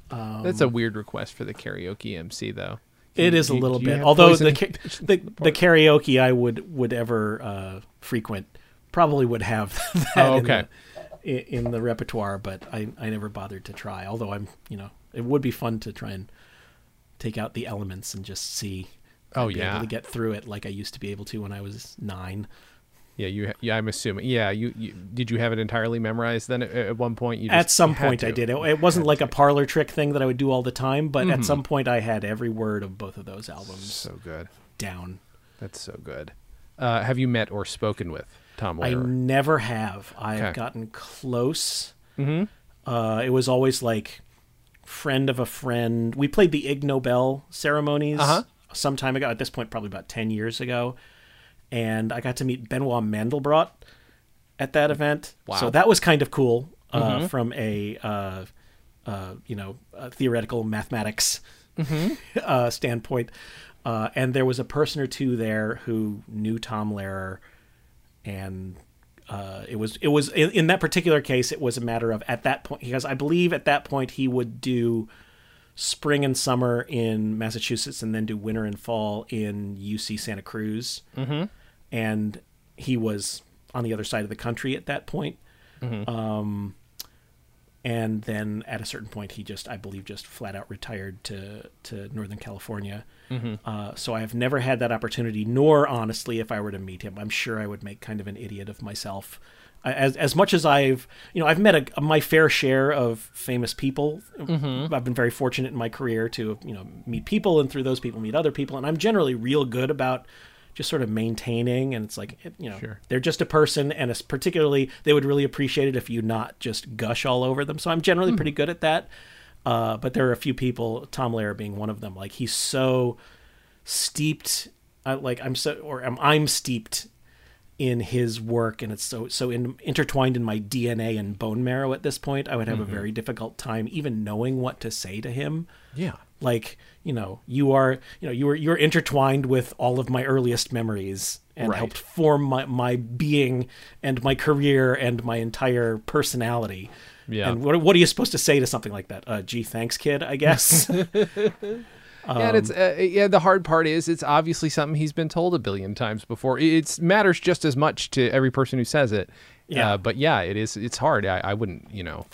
That's a weird request for the karaoke MC, though. It Do is a little you bit. Although the, pitch? the the karaoke I would would ever uh, frequent probably would have that Oh, in, okay. the, in the repertoire, but I I never bothered to try. Although I'm you know it would be fun to try and take out the elements and just see. Oh, I'd be yeah. able to get through it like I used to be able to when I was nine. Yeah, you. Yeah, I'm assuming. Yeah, you. you did you have it entirely memorized then? At, at one point, you just At some had point, I did. It, it wasn't like a parlor trick thing that I would do all the time, but Mm-hmm. at some point, I had every word of both of those albums So good. down. That's so good. Uh, have you met or spoken with Tom I never have. I've Okay. gotten close. Mm-hmm. Uh, it was always like friend of a friend. We played the Ig Nobel ceremonies Uh-huh. some time ago. At this point, probably about ten years ago, and I got to meet Benoit Mandelbrot at that event. Wow. So that was kind of cool uh, from a uh, uh, you know theoretical mathematics uh, standpoint. Uh, and there was a person or two there who knew Tom Lehrer, and uh, it was it was in, in that particular case it was a matter of at that point because I believe at that point he would do spring and summer in Massachusetts and then do winter and fall in UC Santa Cruz, mm-hmm. and he was on the other side of the country at that point. Um, and then at a certain point, he just, I believe, just flat out retired to to Northern California. Uh, so I have never had that opportunity. Nor, honestly, if I were to meet him, I'm sure I would make kind of an idiot of myself. As as much as I've, you know, I've met a, my fair share of famous people. I've been very fortunate in my career to, you know, meet people, and through those people, meet other people. And I'm generally real good about just sort of maintaining. And it's like, you know, Sure. they're just a person, and it's particularly they would really appreciate it if you not just gush all over them. So I'm generally pretty good at that. Uh, but there are a few people, Tom Lehrer being one of them. Like he's so steeped, uh, like I'm so, or I'm, I'm steeped in his work, and it's so so in, intertwined in my DNA and bone marrow. At this point, I would have a very difficult time even knowing what to say to him Yeah. Like you know you are you know you are you're intertwined with all of my earliest memories and Right. helped form my, my being and my career and my entire personality Yeah. and what, what are you supposed to say to something like that uh gee thanks kid i guess yeah, and it's uh, yeah. The hard part is it's obviously something he's been told a billion times before. It matters just as much to every person who says it Yeah. Uh, but yeah, it is. It's hard. I, I wouldn't. You know,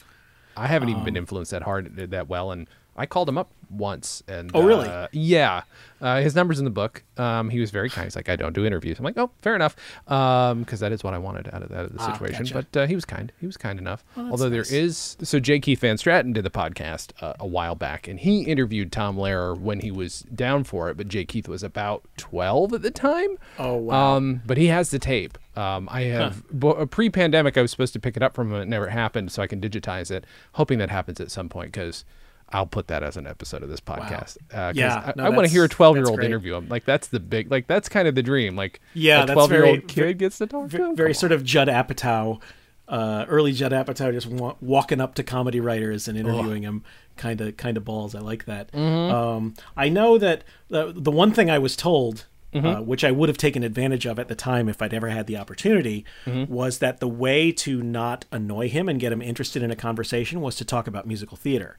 I haven't even Um, been influenced that hard that well, and I called him up once. And Oh, really? uh, yeah, uh, his number's in the book. Um, he was very kind. He's like, I don't do interviews. I'm like, oh, fair enough, because that is what I wanted out of that of the Ah, situation. gotcha. But uh, he was kind. He was kind enough. that's Although nice. there is so J. Keith Van Straaten did the podcast uh, a while back, and he interviewed Tom Lehrer when he was down for it. But J. Keith was about 12 at the time. Oh, wow. Um, but he has the tape. Um, I have bo- pre-pandemic. I was supposed to pick it up from him. It never happened, so I can digitize it. Hoping that happens at some point because I'll put that as an episode of this podcast. Uh, 'cause Yeah, I, no, I want to hear a twelve-year-old interview him. Like that's the big. Like that's kind of the dream. Like Yeah, a twelve-year-old kid gets to talk to him. very sort of Judd Apatow, uh, early Judd Apatow, just wa- walking up to comedy writers and interviewing them, kind of kind of balls. I like that. Mm-hmm. Um, I know that the the one thing I was told. Mm-hmm. Uh, which I would have taken advantage of at the time if I'd ever had the opportunity, Mm-hmm. was that the way to not annoy him and get him interested in a conversation was to talk about musical theater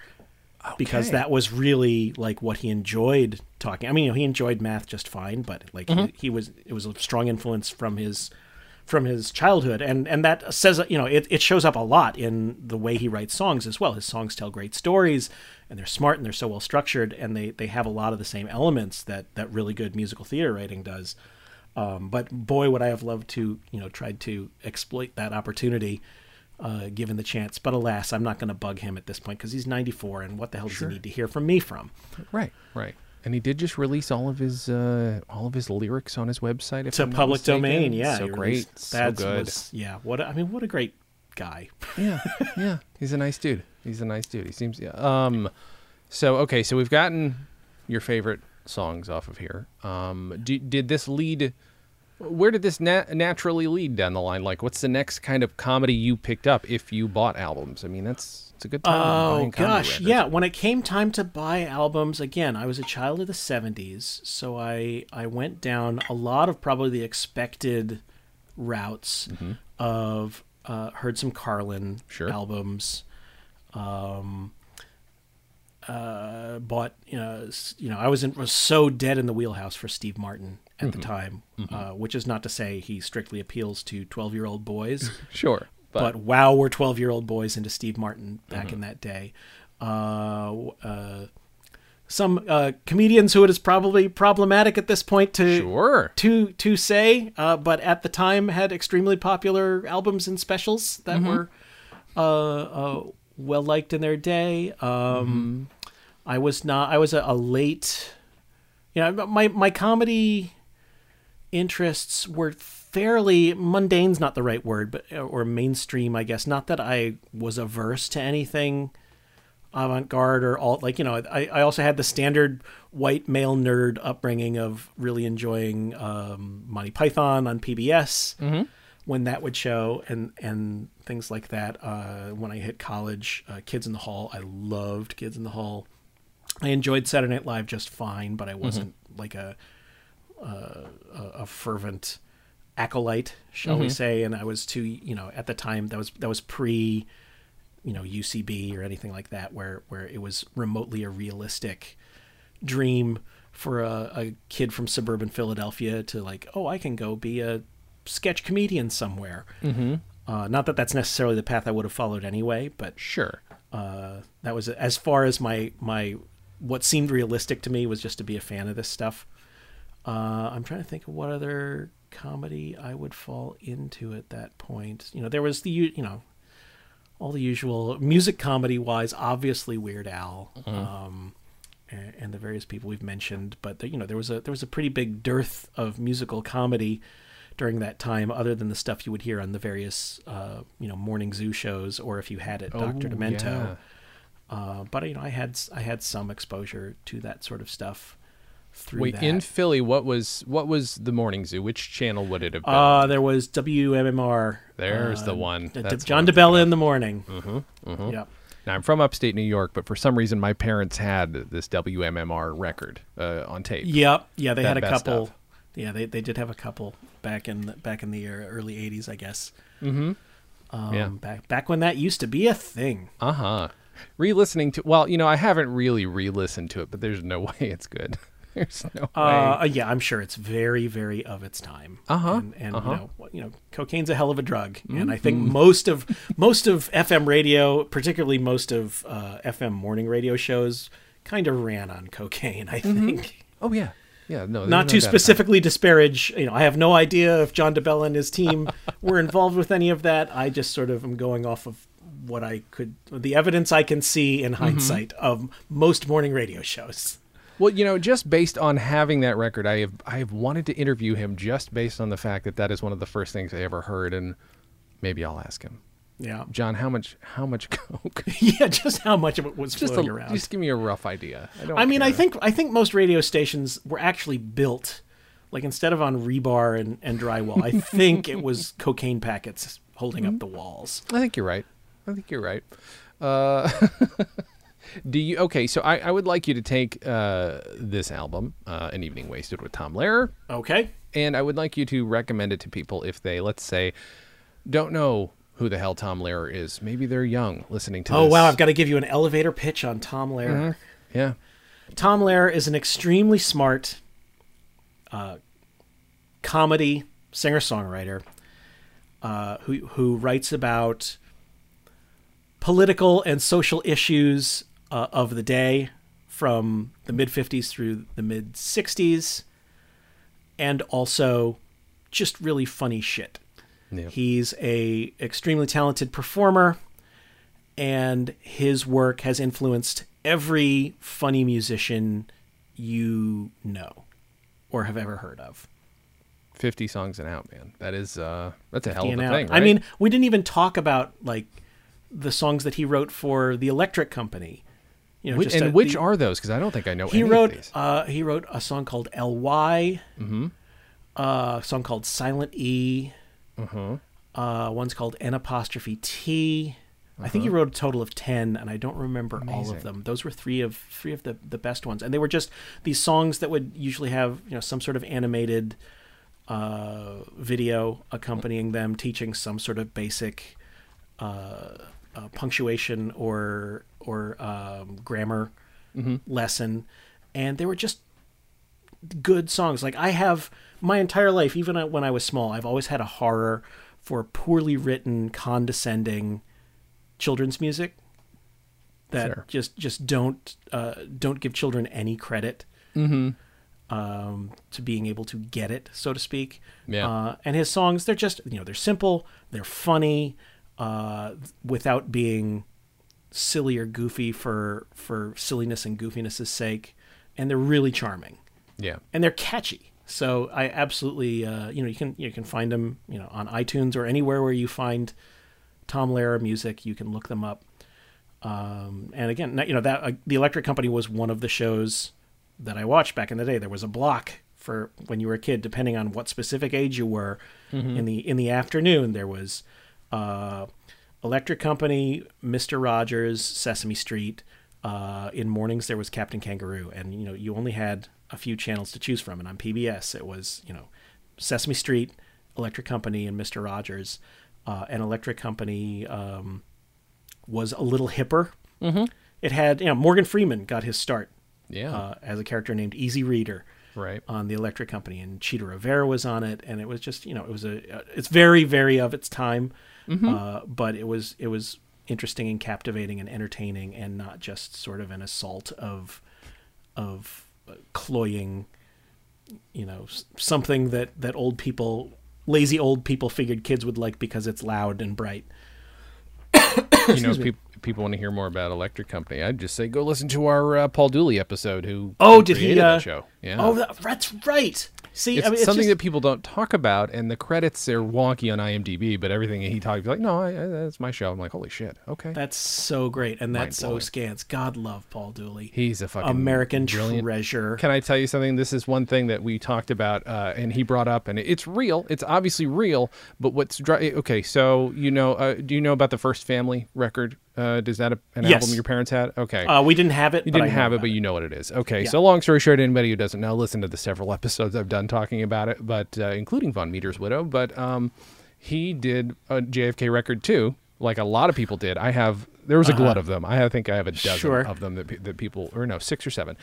because that was really like what he enjoyed talking. I mean, you know, he enjoyed math just fine, but like Mm-hmm. he, he was it was a strong influence from his from his childhood, and and that says you know it, it shows up a lot in the way he writes songs as well. His songs tell great stories, and they're smart and they're so well structured, and they they have a lot of the same elements that that really good musical theater writing does. Um, but boy, would I have loved to you know tried to exploit that opportunity. Uh, given the chance, but alas, I'm not going to bug him at this point because he's 94, and what the hell does he need to hear from me from? Right, right. And he did just release all of his uh, all of his lyrics on his website. If to I'm public domain. Yeah, so great, so good. was- yeah, what a, I mean, what a great guy. yeah, yeah. He's a nice dude. He's a nice dude. He seems. Yeah. Um. So okay, so we've gotten your favorite songs off of here. Um. Do, did this lead? Where did this nat- naturally lead down the line? Like, what's the next kind of comedy you picked up if you bought albums? I mean, that's it's a good time. Oh gosh, yeah. When it came time to buy albums again, I was a child of the '70s, so I I went down a lot of probably the expected routes of uh, heard some Carlin Sure. albums. Um, uh, bought you know you know I was in, was so dead in the wheelhouse for Steve Martin at the time, uh, which is not to say he strictly appeals to twelve year old boys. Sure, but, but, wow, we're 12 year old boys into Steve Martin back Mm-hmm. in that day. Uh, uh, some uh, comedians who it is probably problematic at this point to sure. to to say, uh, but at the time had extremely popular albums and specials that Mm-hmm. were uh, uh, well liked in their day. Um, Mm-hmm. I was not. I was a, a late. You know, my my comedy interests were fairly mundane's not the right word, but or mainstream, I guess. Not that I was averse to anything avant-garde or alt like you know I, I also had the standard white male nerd upbringing of really enjoying um, Monty Python on PBS when that would show and and things like that. Uh, when I hit college uh, Kids in the Hall I loved Kids in the Hall. I enjoyed Saturday Night Live just fine but I wasn't like a a, a fervent acolyte, shall we say? And I was too, you know, at the time that was that was pre, you know, UCB or anything like that, where where it was remotely a realistic dream for a, a kid from suburban Philadelphia to like, oh, I can go be a sketch comedian somewhere. Mm-hmm. Uh, not that that's necessarily the path I would have followed anyway, but Sure. uh, that was as far as my my what seemed realistic to me was just to be a fan of this stuff. Uh, I'm trying to think of what other comedy I would fall into at that point. You know, there was the you know all the usual music comedy wise, obviously Weird Al, um, and, and the various people we've mentioned. But the, you know, there was a there was a pretty big dearth of musical comedy during that time, other than the stuff you would hear on the various uh, you know morning zoo shows, or if you had it, Doctor Oh, Demento. yeah. Uh, but you know, I had I had some exposure to that sort of stuff through Wait, that. in Philly, what was what was the morning zoo? Which channel would it have been? uh, there was WMMR. There's uh, the one. That's John DeBella in the morning. Mm-hmm. Yep. Now I'm from upstate New York, but for some reason my parents had this WMMR record uh, on tape. Yep. Yeah, they That had a couple. Yeah, they, they did have a couple back in back in the early '80s, I guess. Mm-hmm. Um, Yeah. Back back when that used to be a thing. Uh huh. Re-listening to well, you know, I haven't really re-listened to it, but there's no way it's good. There's no way. Uh, yeah, I'm sure it's very, very of its time. Uh-huh, And, and uh-huh. you know, you know, cocaine's a hell of a drug, and I Mm-hmm. think most of most of FM radio, particularly most of uh, FM morning radio shows, kind of ran on cocaine. I Mm-hmm. think. oh yeah, yeah. No, Not to doubt about it. specifically disparage, you know, I have no idea if John DeBella and his team were involved with any of that. I just sort of am going off of what I could, the evidence I can see Mm-hmm. in hindsight of most morning radio shows. Well, you know, just based on having that record, I have I have wanted to interview him just based on the fact that that is one of the first things I ever heard, and maybe I'll ask him, Yeah. John, how much how much coke? Yeah, just how much of it was just floating a, around. just give me a rough idea. I. I mean, I think I think most radio stations were actually built like instead of on rebar and, and drywall. I think it was cocaine packets holding up the walls. I think you're right. I think you're right. Uh, do you? Okay, so I, I would like you to take uh, this album, uh, "An Evening Wasted" with Tom Lehrer, Okay. and I would like you to recommend it to people if they, let's say, don't know who the hell Tom Lehrer is. Maybe they're young, listening to. Oh this. wow, I've got to give you an elevator pitch on Tom Lehrer. Yeah. Tom Lehrer is an extremely smart uh, comedy singer songwriter uh, who who writes about political and social issues uh, of the day from the mid 50s through the mid 60s and also just really funny shit. Yeah. He's a extremely talented performer and his work has influenced every funny musician you know or have ever heard of. Fifty songs and out, man. That is uh, that's a hell of a out- thing. I mean, we didn't even talk about like the songs that he wrote for the Electric Company. You know, Which- and a- which the- are those? Because I don't think I know. he any wrote Of these. uh, he wrote a song called Ly, mm-hmm. uh, a song called Silent E, Uh-huh. uh, one's called N apostrophe T. I think he wrote a total of ten, and I don't remember all Uh-huh. Of them. Those were three of three of the, the best ones, and they were just these songs that would usually have you know some sort of animated uh, video accompanying them, teaching some sort of basic uh, uh, punctuation or or um, grammar lesson, and they were just good songs. Like I have my entire life, even when I was small, I've always had a horror for poorly written, condescending children's music that Fair. just just don't uh, don't give children any credit um, to being able to get it, so to speak. Yeah. Uh, and his songs, they're just you know they're simple, they're funny, uh, without being silly or goofy for for silliness and goofiness' sake, and they're really charming yeah. and they're catchy. So I absolutely, uh, you know, you can you can find them, you know, on iTunes or anywhere where you find Tom Lehrer music. You can look them up. Um, and again, you know that uh, the Electric Company was one of the shows that I watched back in the day. There was a block for when you were a kid, depending on what specific age you were. In the in the afternoon, there was uh, Electric Company, Mister Rogers, Sesame Street. Uh, in mornings, there was Captain Kangaroo, and you know you only had a few channels to choose from. And on PBS, it was you know Sesame Street, Electric Company, and Mister Rogers. Uh, and Electric Company um, was a little hipper. Mm-hmm. It had you know Morgan Freeman got his start Yeah. uh, as a character named Easy Reader right. on the Electric Company, and Chita Rivera was on it, and it was just you know it was a it's very very of its time, uh, but it was it was interesting and captivating and entertaining, and not just sort of an assault of of uh, cloying, you know, something that that old people. Lazy old people figured kids would like because it's loud and bright. you know, if people want to hear more about Electric Company, I'd just say go listen to our uh, Paul Dooley episode. Who Oh, who did he? Uh, that show? Yeah. Oh, that, that's right. See, it's I mean, it's something just- that people don't talk about, and the credits are wonky on IMDb. But everything he talks like, no, I, I, that's my show. I'm like, holy shit, okay. That's so great, and that's so scans. God love Paul Dooley, He's a fucking American brilliant. treasure. Can I tell you something? This is one thing that we talked about, uh, and he brought up, and it's real. It's obviously real. But what's dri- okay? So you know, uh, do you know about the First Family record? Uh, does that a, an Yes. album your parents had? Okay, Uh, we didn't have it. You but didn't have it, but you know what it is. Okay, Yeah. so long story short, anybody who doesn't know, listen to the several episodes I've done talking about it, but uh, including Vaughn Meader's widow. But um, he did a JFK record too, like a lot of people did. I have There was a glut of them. I think I have a dozen Uh-huh. Sure. of them that, that people, or no, six or seven.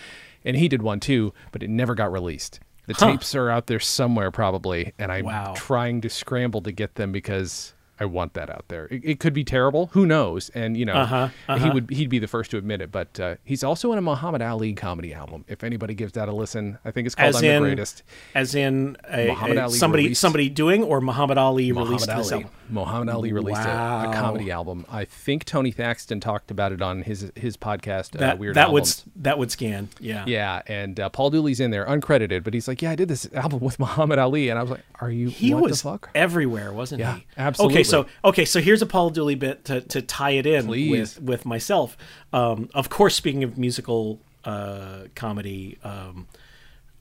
And he did one too, but it never got released. The Huh. tapes are out there somewhere probably, and I'm Wow. trying to scramble to get them because I want that out there. It, it could be terrible. Who knows? And you know, Uh-huh, he uh-huh. would he'd be the first to admit it. But uh, he's also in a Muhammad Ali comedy album. If anybody gives that a listen, I think it's called As "I'm in the Greatest." As in a, Muhammad a- Ali somebody released- somebody doing or Muhammad Ali Muhammad released this album. Muhammad Ali released a, a comedy album. I think Tony Thaxton talked about it on his his podcast. uh, That Weird that would that would scan. Yeah. Yeah, and uh, Paul Dooley's in there, uncredited, but he's like, "Yeah, I did this album with Muhammad Ali," and I was like, "Are you? He what was the fuck?" everywhere, wasn't Yeah, he? absolutely. Okay, so okay, so here's a Paul Dooley bit to, to tie it in Please. with with myself. Um, of course, speaking of musical uh, comedy, um,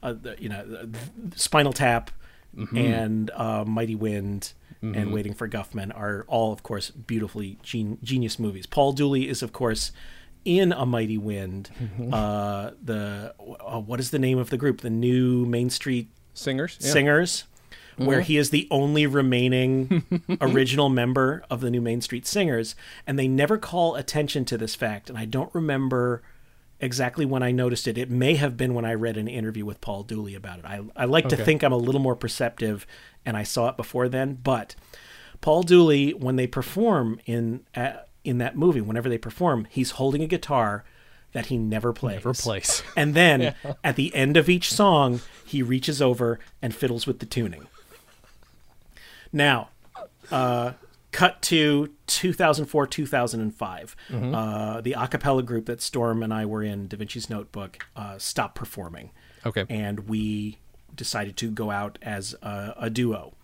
uh, you know, Spinal Tap Mm-hmm. and uh, Mighty Wind and Waiting for Guffman are all, of course, beautifully gen- genius movies. Paul Dooley is, of course. In a mighty wind, Mm-hmm. uh, the uh, what is the name of the group? The new Main Street Singers, yeah. Singers, where he is the only remaining original member of the New Main Street Singers, and they never call attention to this fact. And I don't remember exactly when I noticed it. It may have been when I read an interview with Paul Dooley about it. I, I like to think I'm a little more perceptive, and I saw it before then. But Paul Dooley, when they perform in uh, in that movie, whenever they perform, he's holding a guitar that he never plays. Never plays. And then at the end of each song, he reaches over and fiddles with the tuning. Now, uh, cut to 2004 2005. Uh, the a cappella group that Storm and I were in, Da Vinci's Notebook, uh, stopped performing. Okay. And we decided to go out as a, a duo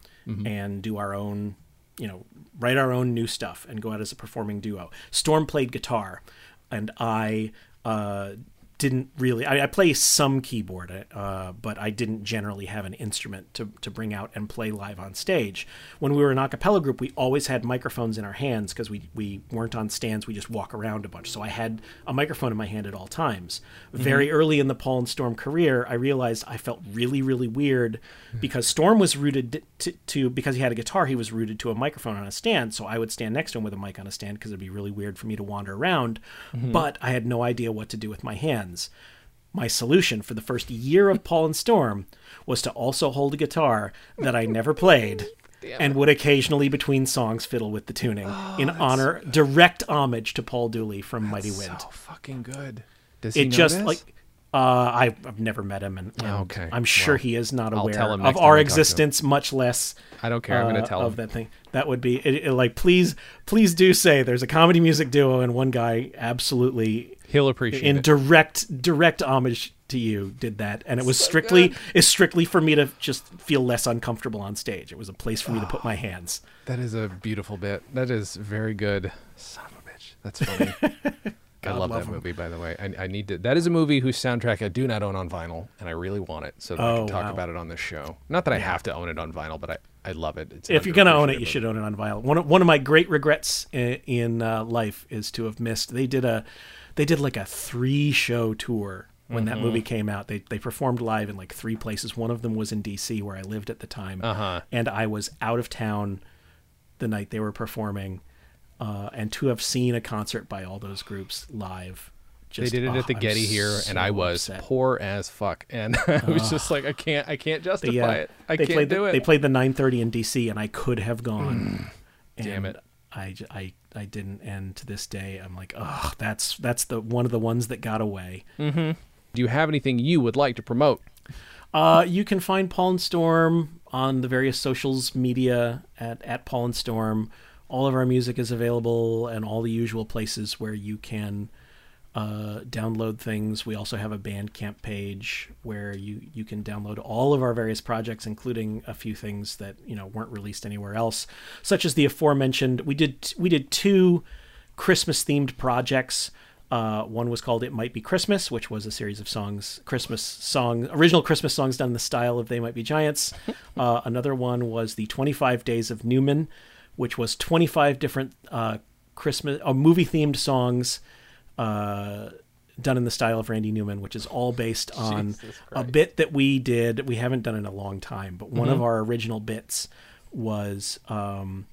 and do our own, you know, write our own new stuff and go out as a performing duo. Storm played guitar, and I uh, didn't really. I, I play some keyboard, uh, but I didn't generally have an instrument to, to bring out and play live on stage. When we were an a cappella group, we always had microphones in our hands because we, we weren't on stands. We just walk around a bunch. So I had a microphone in my hand at all times. Mm-hmm. Very early in the Paul and Storm career, I realized I felt really, really weird hmm. because Storm was rooted to, to because he had a guitar, he was rooted to a microphone on a stand. So I would stand next to him with a mic on a stand because it'd be really weird for me to wander around. Mm-hmm. But I had no idea what to do with my hands. My solution for the first year of Paul and Storm was to also hold a guitar that I never played and would occasionally between songs fiddle with the tuning in honor direct homage to Paul Dooley from Mighty Wind. So fucking good. Does he it know just this? like uh, I've, I've never met him, and, and Okay. I'm sure Well, he is not aware of our I to existence, much less I don't care. I'm uh, gonna tell of him. that thing. That would be it, it- like please, please do say there's a comedy music duo, and one guy absolutely He'll appreciate in it. direct direct homage to you did that, and it was strictly is strictly for me to just feel less uncomfortable on stage. It was a place for me to put my hands. That is a beautiful bit. That is very good. Son of a bitch. That's funny. I love, love that him. movie, by the way. I, I need to. That is a movie whose soundtrack I do not own on vinyl, and I really want it so that I Oh, can talk wow. about it on this show. Not that I have to own it on vinyl, but I, I love it. It's if you're gonna own it, you should own it on vinyl. One of, one of my great regrets in, in uh, life is to have missed. They did a, they did like a three show tour when that Mm-hmm. movie came out. They they performed live in like three places. One of them was in D.C. where I lived at the time, Uh-huh. and I was out of town the night they were performing. Uh, and to have seen a concert by all those groups live, They just, did it oh, at the I'm Getty here, and I was upset. poor as fuck, and I was just like, I can't, I can't justify They, uh, it. I they can't played do the, it. They played the 9:30 in DC, and I could have gone. Damn and it. I, I, I didn't, and to this day, I'm like, oh, that's that's the one of the ones that got away. Mm-hmm. do you have anything you would like to promote? Uh, you can find Paul and Storm on the various socials media at at Paul and Storm. All of our music is available, and all the usual places where you can uh, download things. We also have a Bandcamp page where you you can download all of our various projects, including a few things that you know weren't released anywhere else, such as the aforementioned. We did we did two Christmas themed projects. Uh, one was called "It Might Be Christmas," which was a series of songs, Christmas song, original Christmas songs done in the style of "They Might Be Giants." Uh, another one was the "25 Days of Newman," which was 25 different uh, Christmas or movie themed songs uh, done in the style of Randy Newman, which is all based on a bit that we did. We haven't done in a long time, but one Mm-hmm. of our original bits was um,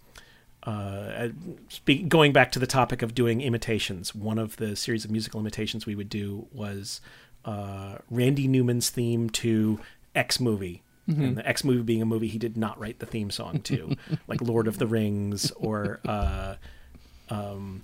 uh, speak, going back to the topic of doing imitations, one of the series of musical imitations we would do was uh, Randy Newman's theme to X movie. And the X movie being a movie he did not write the theme song to, like Lord of the Rings or uh, um,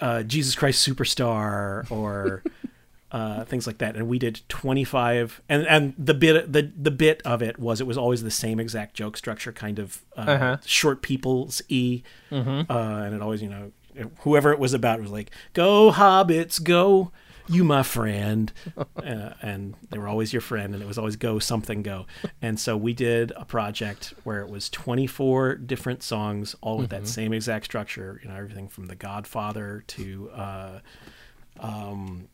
uh, Jesus Christ Superstar or uh, things like that. And we did 25, and and the bit the the bit of it was it was always the same exact joke structure, kind of uh, Uh-huh. short people's e, uh, and it always you know whoever it was about was like go hobbits go. You my friend, uh, and they were always your friend, and it was always go something go. And so we did a project where it was 24 different songs, all with that same exact structure. You know, everything from The Godfather to uh, um,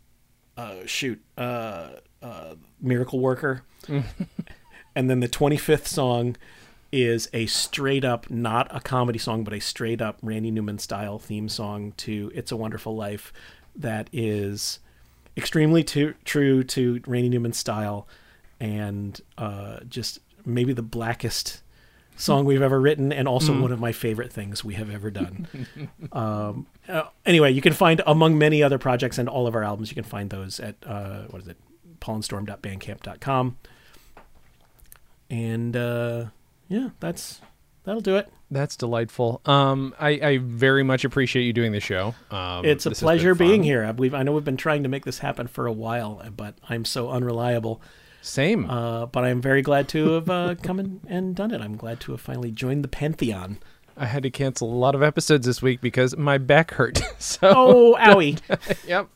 uh, shoot, uh, uh, Miracle Worker. and then the 25th song is a straight up, not a comedy song, but a straight up Randy Newman style theme song to It's a Wonderful Life that is extremely to, true to Randy Newman's style and uh, just maybe the blackest song we've ever written and also one of my favorite things we have ever done. um, uh, anyway, you can find among many other projects and all of our albums, you can find those at uh, what is it, paulandstorm.bandcamp.com. And uh, yeah, that's that'll do it. That's delightful. Um, I, I very much appreciate you doing the show. Um, It's a this has been pleasure being here. I know we've been trying to make this happen for a while, but I'm so unreliable. Same. Uh, but I'm very glad to have uh, come in and done it. I'm glad to have finally joined the pantheon. I had to cancel a lot of episodes this week because my back hurt. so, Oh, owie! yep,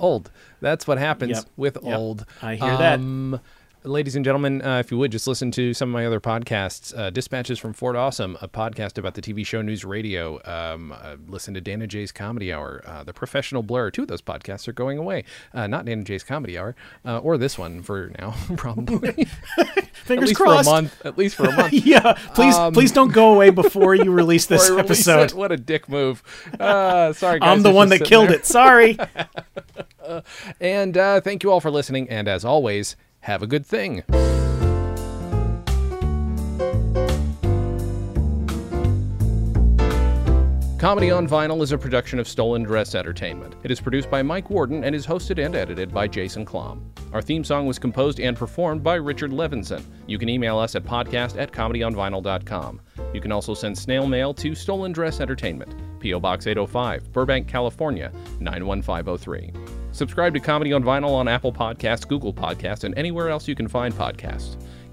old. That's what happens Yep, with yep. old. I hear that. Um, Ladies and gentlemen, uh, if you would just listen to some of my other podcasts, uh, Dispatches from Fort Awesome, a podcast about the TV show News Radio. Um, uh, listen to Dana Jay's Comedy Hour, uh, The Professional Blur. Two of those podcasts are going away. Uh, not Dana Jay's Comedy Hour, uh, or this one for now, probably. Fingers crossed. for a month. At least for a month. yeah, please, please don't go away before you release this release episode. it. What a dick move. Uh, sorry, guys. I'm the one that killed there. it. Sorry. And uh, thank you all for listening. And as always, have a good thing. Comedy on Vinyl is a production of Stolen Dress Entertainment. It is produced by Mike Worden and is hosted and edited by Jason Klamm. Our theme song was composed and performed by Richard Levinson. You can email us at podcast at comedyonvinyl.com. You can also send snail mail to Stolen Dress Entertainment, P.O. Box 805, Burbank, California, 91503. Subscribe to Comedy on Vinyl on Apple Podcasts, Google Podcasts, and anywhere else you can find podcasts.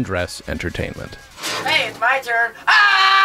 Dress Entertainment. Hey, it's my turn. Ah!